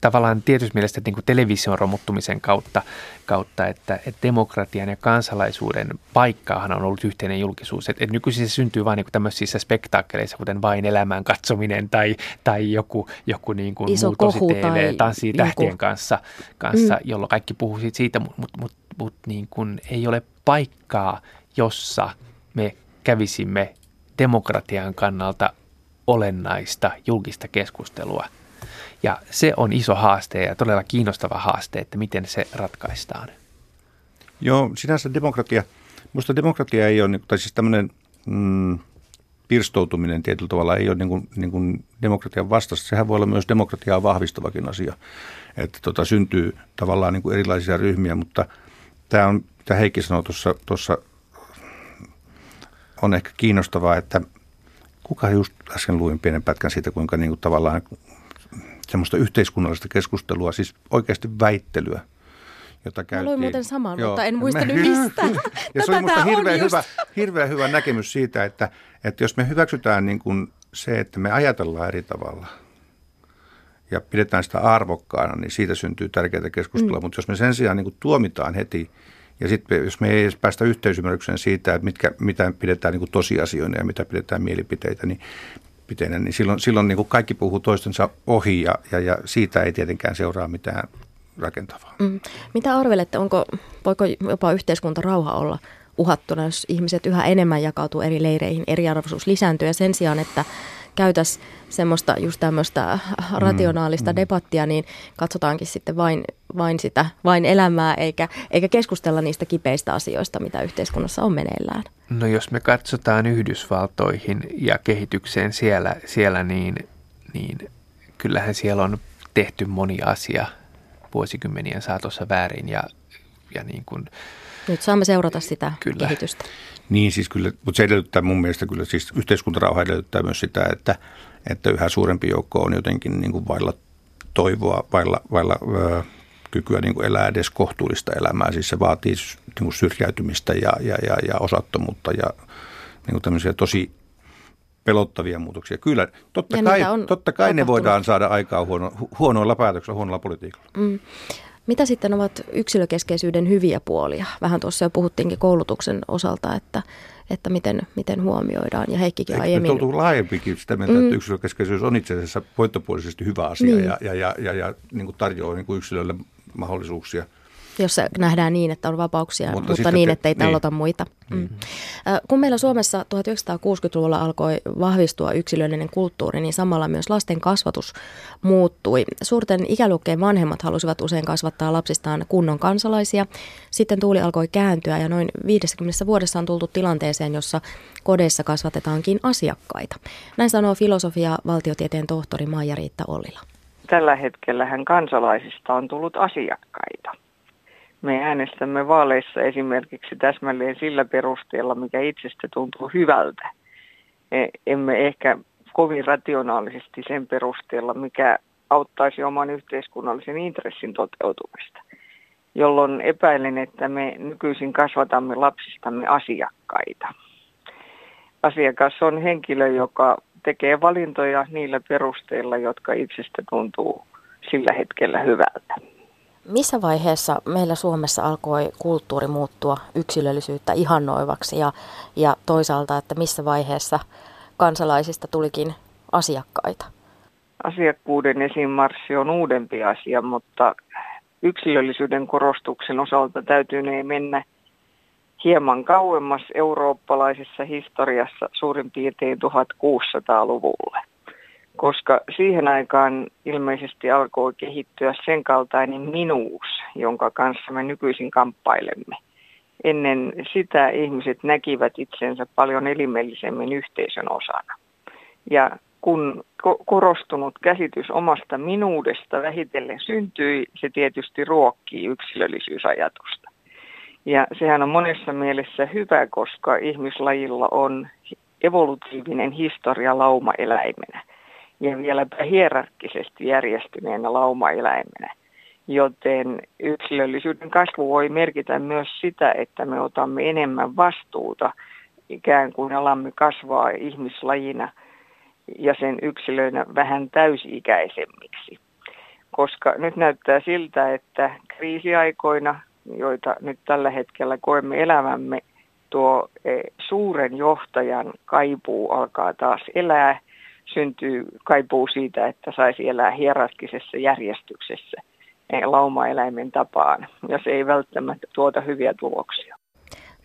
tavallaan tietysti mielestä niin kuin television romuttumisen kautta, kautta että, että demokratian ja kansalaisuuden paikkaahan on ollut yhteinen julkisuus. Että, että nykyisin se syntyy vain niin tämmöisissä spektaakkeleissa, kuten vain elämään katsominen tai, tai joku, joku niin kuin Iso muu tosi TV, tanssii tähtien kanssa, kanssa mm. jolloin kaikki puhuu siitä, siitä mutta mut, mut, mut, niin kuin ei ole paikkaa, jossa me kävisimme demokratian kannalta olennaista julkista keskustelua – ja se on iso haaste ja todella kiinnostava haaste, että miten se ratkaistaan. Joo, sinänsä demokratia, minusta demokratia ei ole, niinku, tai siis tämmöinen mm, pirstoutuminen tietyllä tavalla ei ole niin kuin, niin kuin demokratian vastassa. Sehän voi olla myös demokratiaa vahvistavakin asia, että tota, syntyy tavallaan niin kuin erilaisia ryhmiä, mutta tämä on, mitä Heikki sanoi tuossa, tuossa on ehkä kiinnostavaa, että kuka just äsken luin pienen pätkän siitä, kuinka niin kuin tavallaan semmoista yhteiskunnallista keskustelua, siis oikeasti väittelyä, jota käytiin. Mä luin muuten saman, Joo, mutta en muista nyt mistä. [laughs] ja se oli minusta hirveän, hyvä, hirveän hyvä näkemys siitä, että, että jos me hyväksytään niin kuin se, että me ajatellaan eri tavalla ja pidetään sitä arvokkaana, niin siitä syntyy tärkeää keskustelua. Mm. Mutta jos me sen sijaan niin kuin tuomitaan heti ja sitten jos me ei edes päästä yhteisymmärrykseen siitä, että mitkä, mitä pidetään niin kuin tosiasioina ja mitä pidetään mielipiteitä, niin mielipiteenä, niin silloin, silloin niin kuin kaikki puhuu toistensa ohi ja, ja, ja siitä ei tietenkään seuraa mitään rakentavaa. Mm. Mitä arvelette, onko, voiko jopa yhteiskunta rauha olla uhattuna, jos ihmiset yhä enemmän jakautuu eri leireihin, eriarvoisuus lisääntyy ja sen sijaan, että käytäisiin semmoista just tämmöistä rationaalista mm, mm. debattia, niin katsotaankin sitten vain, vain sitä, vain elämää, eikä, eikä keskustella niistä kipeistä asioista, mitä yhteiskunnassa on meneillään. No jos me katsotaan Yhdysvaltoihin ja kehitykseen siellä, siellä niin, niin kyllähän siellä on tehty moni asia vuosikymmenien saatossa väärin ja, ja niin kuin, Nyt saamme seurata sitä kyllä. kehitystä. Niin siis kyllä, mutta se edellyttää mun mielestä kyllä, siis yhteiskuntarauha edellyttää myös sitä, että, että yhä suurempi joukko on jotenkin niin kuin vailla toivoa, vailla, vailla ö, kykyä niin kuin elää edes kohtuullista elämää. Siis se vaatii niin kuin syrjäytymistä ja, ja, ja, ja osattomuutta ja niin kuin tämmöisiä tosi pelottavia muutoksia. Kyllä, totta ja kai, totta kai ne voidaan saada aikaa huono, huonoilla päätöksillä, huonoilla politiikalla. Mm. Mitä sitten ovat yksilökeskeisyyden hyviä puolia? Vähän tuossa jo puhuttiinkin koulutuksen osalta, että, että miten, miten huomioidaan. Ja Heikkikin Eikö aiemmin... Eikö laajempikin sitä mieltä, mm. että yksilökeskeisyys on itse asiassa voittopuolisesti hyvä asia niin. ja, ja, ja, ja, ja niin kuin tarjoaa niin kuin yksilölle mahdollisuuksia – jossa nähdään niin, että on vapauksia, mutta, mutta niin, ettei niin. tallota muita. Mm. Mm. Kun meillä Suomessa 1960-luvulla alkoi vahvistua yksilöllinen kulttuuri, niin samalla myös lasten kasvatus muuttui. Suurten ikäluokkien vanhemmat halusivat usein kasvattaa lapsistaan kunnon kansalaisia. Sitten tuuli alkoi kääntyä ja noin 50 vuodessa on tultu tilanteeseen, jossa kodeissa kasvatetaankin asiakkaita. Näin sanoo filosofia valtiotieteen tohtori Maija-Riitta Ollila. Tällä hetkellä kansalaisista on tullut asiakkaita me äänestämme vaaleissa esimerkiksi täsmälleen sillä perusteella, mikä itsestä tuntuu hyvältä. E, emme ehkä kovin rationaalisesti sen perusteella, mikä auttaisi oman yhteiskunnallisen intressin toteutumista, jolloin epäilen, että me nykyisin kasvatamme lapsistamme asiakkaita. Asiakas on henkilö, joka tekee valintoja niillä perusteilla, jotka itsestä tuntuu sillä hetkellä hyvältä. Missä vaiheessa meillä Suomessa alkoi kulttuuri muuttua yksilöllisyyttä ihannoivaksi ja, ja toisaalta, että missä vaiheessa kansalaisista tulikin asiakkaita? Asiakkuuden esimarssi on uudempi asia, mutta yksilöllisyyden korostuksen osalta täytyy ne mennä hieman kauemmas eurooppalaisessa historiassa suurin piirtein 1600-luvulle koska siihen aikaan ilmeisesti alkoi kehittyä sen kaltainen minuus, jonka kanssa me nykyisin kamppailemme. Ennen sitä ihmiset näkivät itsensä paljon elimellisemmin yhteisön osana. Ja kun korostunut käsitys omasta minuudesta vähitellen syntyi, se tietysti ruokkii yksilöllisyysajatusta. Ja sehän on monessa mielessä hyvä, koska ihmislajilla on evolutiivinen historia laumaeläimenä ja vieläpä hierarkkisesti järjestyneenä laumaeläimenä. Joten yksilöllisyyden kasvu voi merkitä myös sitä, että me otamme enemmän vastuuta ikään kuin alamme kasvaa ihmislajina ja sen yksilöinä vähän täysi-ikäisemmiksi. Koska nyt näyttää siltä, että kriisiaikoina, joita nyt tällä hetkellä koemme elämämme, tuo eh, suuren johtajan kaipuu alkaa taas elää syntyy kaipuu siitä, että saisi elää hierarkisessa järjestyksessä laumaeläimen tapaan, ja se ei välttämättä tuota hyviä tuloksia.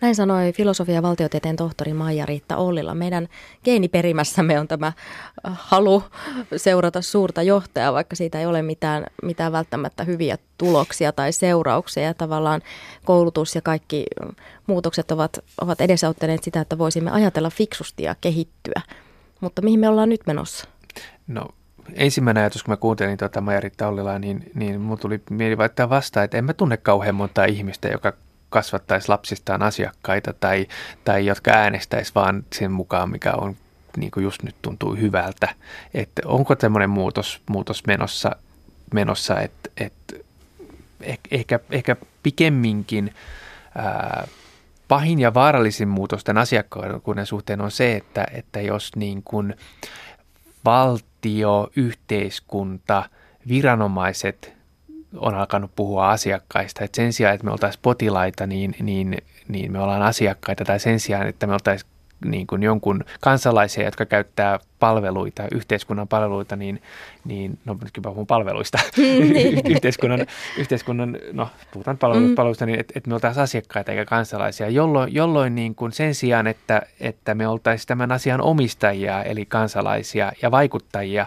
Näin sanoi filosofia- ja valtiotieteen tohtori Maija-Riitta Ollila. Meidän geeniperimässämme on tämä halu seurata suurta johtajaa, vaikka siitä ei ole mitään, mitään välttämättä hyviä tuloksia tai seurauksia. Tavallaan koulutus ja kaikki muutokset ovat, ovat edesauttaneet sitä, että voisimme ajatella fiksusti ja kehittyä. Mutta mihin me ollaan nyt menossa? No ensimmäinen ajatus, kun mä kuuntelin tuota Maja-Ritta Ollilaa, niin, niin mulla tuli mieli vaihtaa vastaan, että en mä tunne kauhean montaa ihmistä, joka kasvattaisi lapsistaan asiakkaita tai, tai jotka äänestäisi vaan sen mukaan, mikä on niin kuin just nyt tuntuu hyvältä. Että onko tämmöinen muutos, muutos menossa, menossa että, että ehkä, ehkä pikemminkin ää, pahin ja vaarallisin muutos tämän asiakkuuden suhteen on se, että, että jos niin kuin valtio, yhteiskunta, viranomaiset on alkanut puhua asiakkaista. Että sen sijaan, että me oltaisiin potilaita, niin, niin, niin me ollaan asiakkaita. Tai sen sijaan, että me oltaisiin niin kuin jonkun kansalaisia, jotka käyttää palveluita, yhteiskunnan palveluita, niin, niin no nyt puhun palveluista, [laughs] niin. yhteiskunnan, yhteiskunnan, no puhutaan palveluista, mm. palveluista niin että et me oltaisiin asiakkaita eikä kansalaisia, jolloin, jolloin niin kuin sen sijaan, että, että me oltaisiin tämän asian omistajia, eli kansalaisia ja vaikuttajia,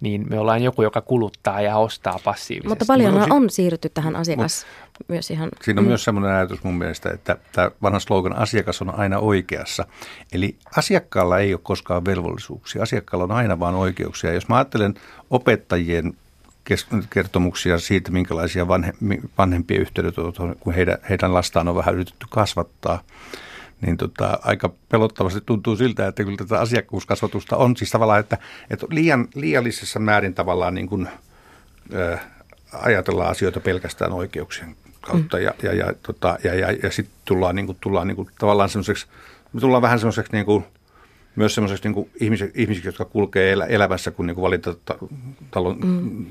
niin me ollaan joku, joka kuluttaa ja ostaa passiivisesti. Mutta paljon on siirrytty tähän asiakas myös ihan... Siinä on mm. myös sellainen ajatus mun mielestä, että tämä vanha slogan asiakas on aina oikeassa. Eli asiakkaalla ei ole koskaan velvollisuuksia. Asiakkaalla on aina vain oikeuksia. Jos mä ajattelen opettajien kertomuksia siitä, minkälaisia vanhe, vanhempia yhteydet on, kun heidän, heidän lastaan on vähän yritetty kasvattaa, niin tota, aika pelottavasti tuntuu siltä, että kyllä tätä asiakkuuskasvatusta on siis tavallaan, että, että liian, liiallisessa määrin tavallaan niin kuin, äh, ajatellaan asioita pelkästään oikeuksien kautta mm. ja, ja, ja, tota, ja, ja, ja sitten tullaan, niin kuin, tullaan niin kuin, tavallaan semmoiseksi, me tullaan vähän semmoiseksi niin kuin, myös semmoiseksi niin ihmisiksi, ihmisiksi, jotka kulkee elä, elämässä, kun niin valintatalon mm.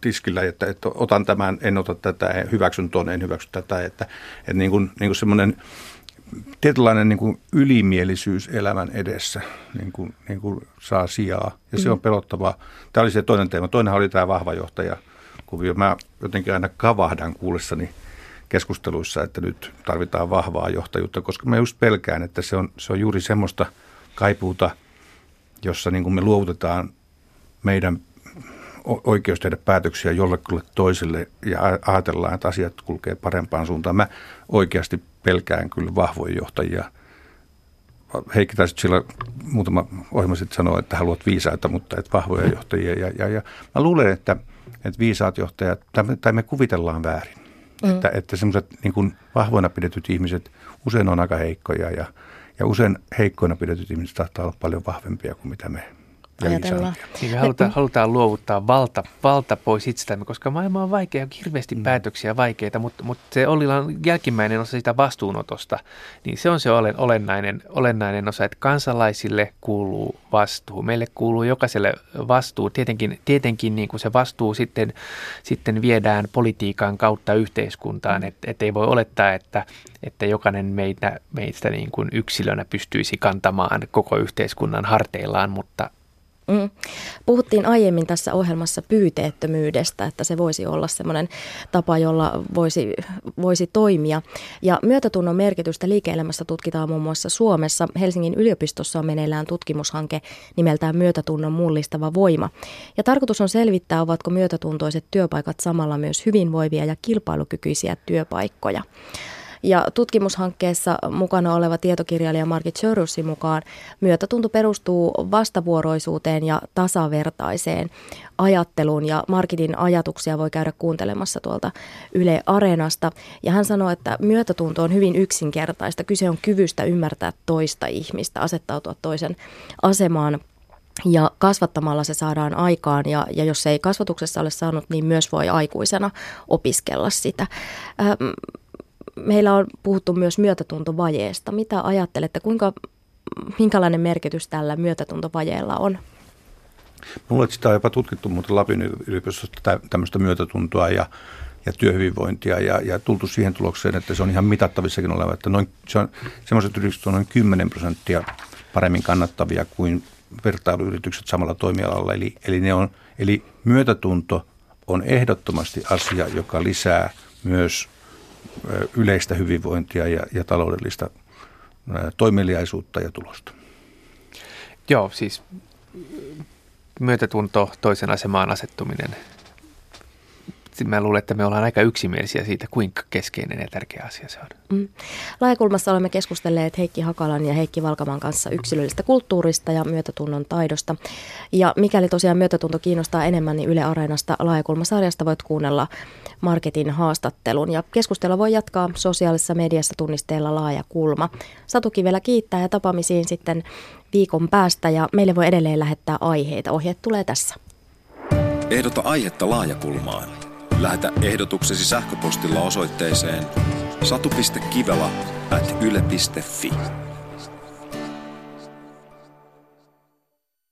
tiskillä, että, että otan tämän, en ota tätä, hyväksyn tuon, en hyväksy tätä, että, että niin kuin, niin kuin semmoinen tietynlainen niin kuin ylimielisyys elämän edessä niin kuin, niin kuin saa sijaa ja se mm. on pelottavaa. Tämä oli se toinen teema. Toinen oli tämä vahva johtaja kuvio. Mä jotenkin aina kavahdan kuullessani keskusteluissa, että nyt tarvitaan vahvaa johtajuutta, koska mä just pelkään, että se on, se on juuri semmoista kaipuuta, jossa niin kuin me luovutetaan meidän oikeus tehdä päätöksiä jollekulle toiselle ja ajatellaan, että asiat kulkee parempaan suuntaan. Mä oikeasti pelkään kyllä vahvoja johtajia. Heikki taisi sillä muutama ohjelma sitten sanoa, että haluat viisaita, mutta et vahvoja johtajia. Ja, ja, ja mä luulen, että, että viisaat johtajat, tai me kuvitellaan väärin. Mm. Että, että semmoiset niin vahvoina pidetyt ihmiset usein on aika heikkoja ja, ja usein heikkoina pidetyt ihmiset saattaa olla paljon vahvempia kuin mitä me ajatellaan. Niin me halutaan, halutaan luovuttaa valta, valta pois itsestämme, koska maailma on vaikea, hirveästi mm. päätöksiä vaikeita, mutta, mutta se Ollilan jälkimmäinen osa sitä vastuunotosta, niin se on se olennainen, olennainen osa, että kansalaisille kuuluu vastuu. Meille kuuluu jokaiselle vastuu. Tietenkin, tietenkin niin kuin se vastuu sitten, sitten viedään politiikan kautta yhteiskuntaan, että et ei voi olettaa, että, että jokainen meitä, meistä niin kuin yksilönä pystyisi kantamaan koko yhteiskunnan harteillaan, mutta Mm. Puhuttiin aiemmin tässä ohjelmassa pyyteettömyydestä, että se voisi olla semmoinen tapa, jolla voisi, voisi toimia. Ja myötätunnon merkitystä liike-elämässä tutkitaan muun muassa Suomessa. Helsingin yliopistossa on meneillään tutkimushanke nimeltään Myötätunnon mullistava voima. Ja tarkoitus on selvittää, ovatko myötätuntoiset työpaikat samalla myös hyvinvoivia ja kilpailukykyisiä työpaikkoja. Ja tutkimushankkeessa mukana oleva tietokirjailija Margit Sörussin mukaan myötätunto perustuu vastavuoroisuuteen ja tasavertaiseen ajatteluun ja Markitin ajatuksia voi käydä kuuntelemassa tuolta Yle Areenasta. Ja hän sanoi, että myötätunto on hyvin yksinkertaista. Kyse on kyvystä ymmärtää toista ihmistä, asettautua toisen asemaan ja kasvattamalla se saadaan aikaan ja, ja jos ei kasvatuksessa ole saanut, niin myös voi aikuisena opiskella sitä. Ähm, meillä on puhuttu myös myötätuntovajeesta. Mitä ajattelette, kuinka, minkälainen merkitys tällä myötätuntovajeella on? Mulla on sitä jopa tutkittu muuten Lapin yliopistosta tämmöistä myötätuntoa ja, ja työhyvinvointia ja, ja tultu siihen tulokseen, että se on ihan mitattavissakin oleva, että noin, se on, semmoiset yritykset on noin 10 prosenttia paremmin kannattavia kuin vertailuyritykset samalla toimialalla. Eli, eli, ne on, eli myötätunto on ehdottomasti asia, joka lisää myös yleistä hyvinvointia ja, ja taloudellista toimeliaisuutta ja tulosta. Joo, siis myötätunto, toisen asemaan asettuminen, mä luulen, että me ollaan aika yksimielisiä siitä, kuinka keskeinen ja tärkeä asia se on. Mm. Laajakulmassa olemme keskustelleet Heikki Hakalan ja Heikki Valkaman kanssa yksilöllisestä kulttuurista ja myötätunnon taidosta. Ja mikäli tosiaan myötätunto kiinnostaa enemmän, niin Yle Areenasta Laajakulmasarjasta voit kuunnella Marketin haastattelun. Ja keskustella voi jatkaa sosiaalisessa mediassa tunnisteella Laaja Kulma. Satu Kivelä kiittää ja tapaamisiin sitten viikon päästä ja meille voi edelleen lähettää aiheita. Ohjeet tulee tässä. Ehdota aihetta laajakulmaan Lähetä ehdotuksesi sähköpostilla osoitteeseen satu.kivela at yle.fi.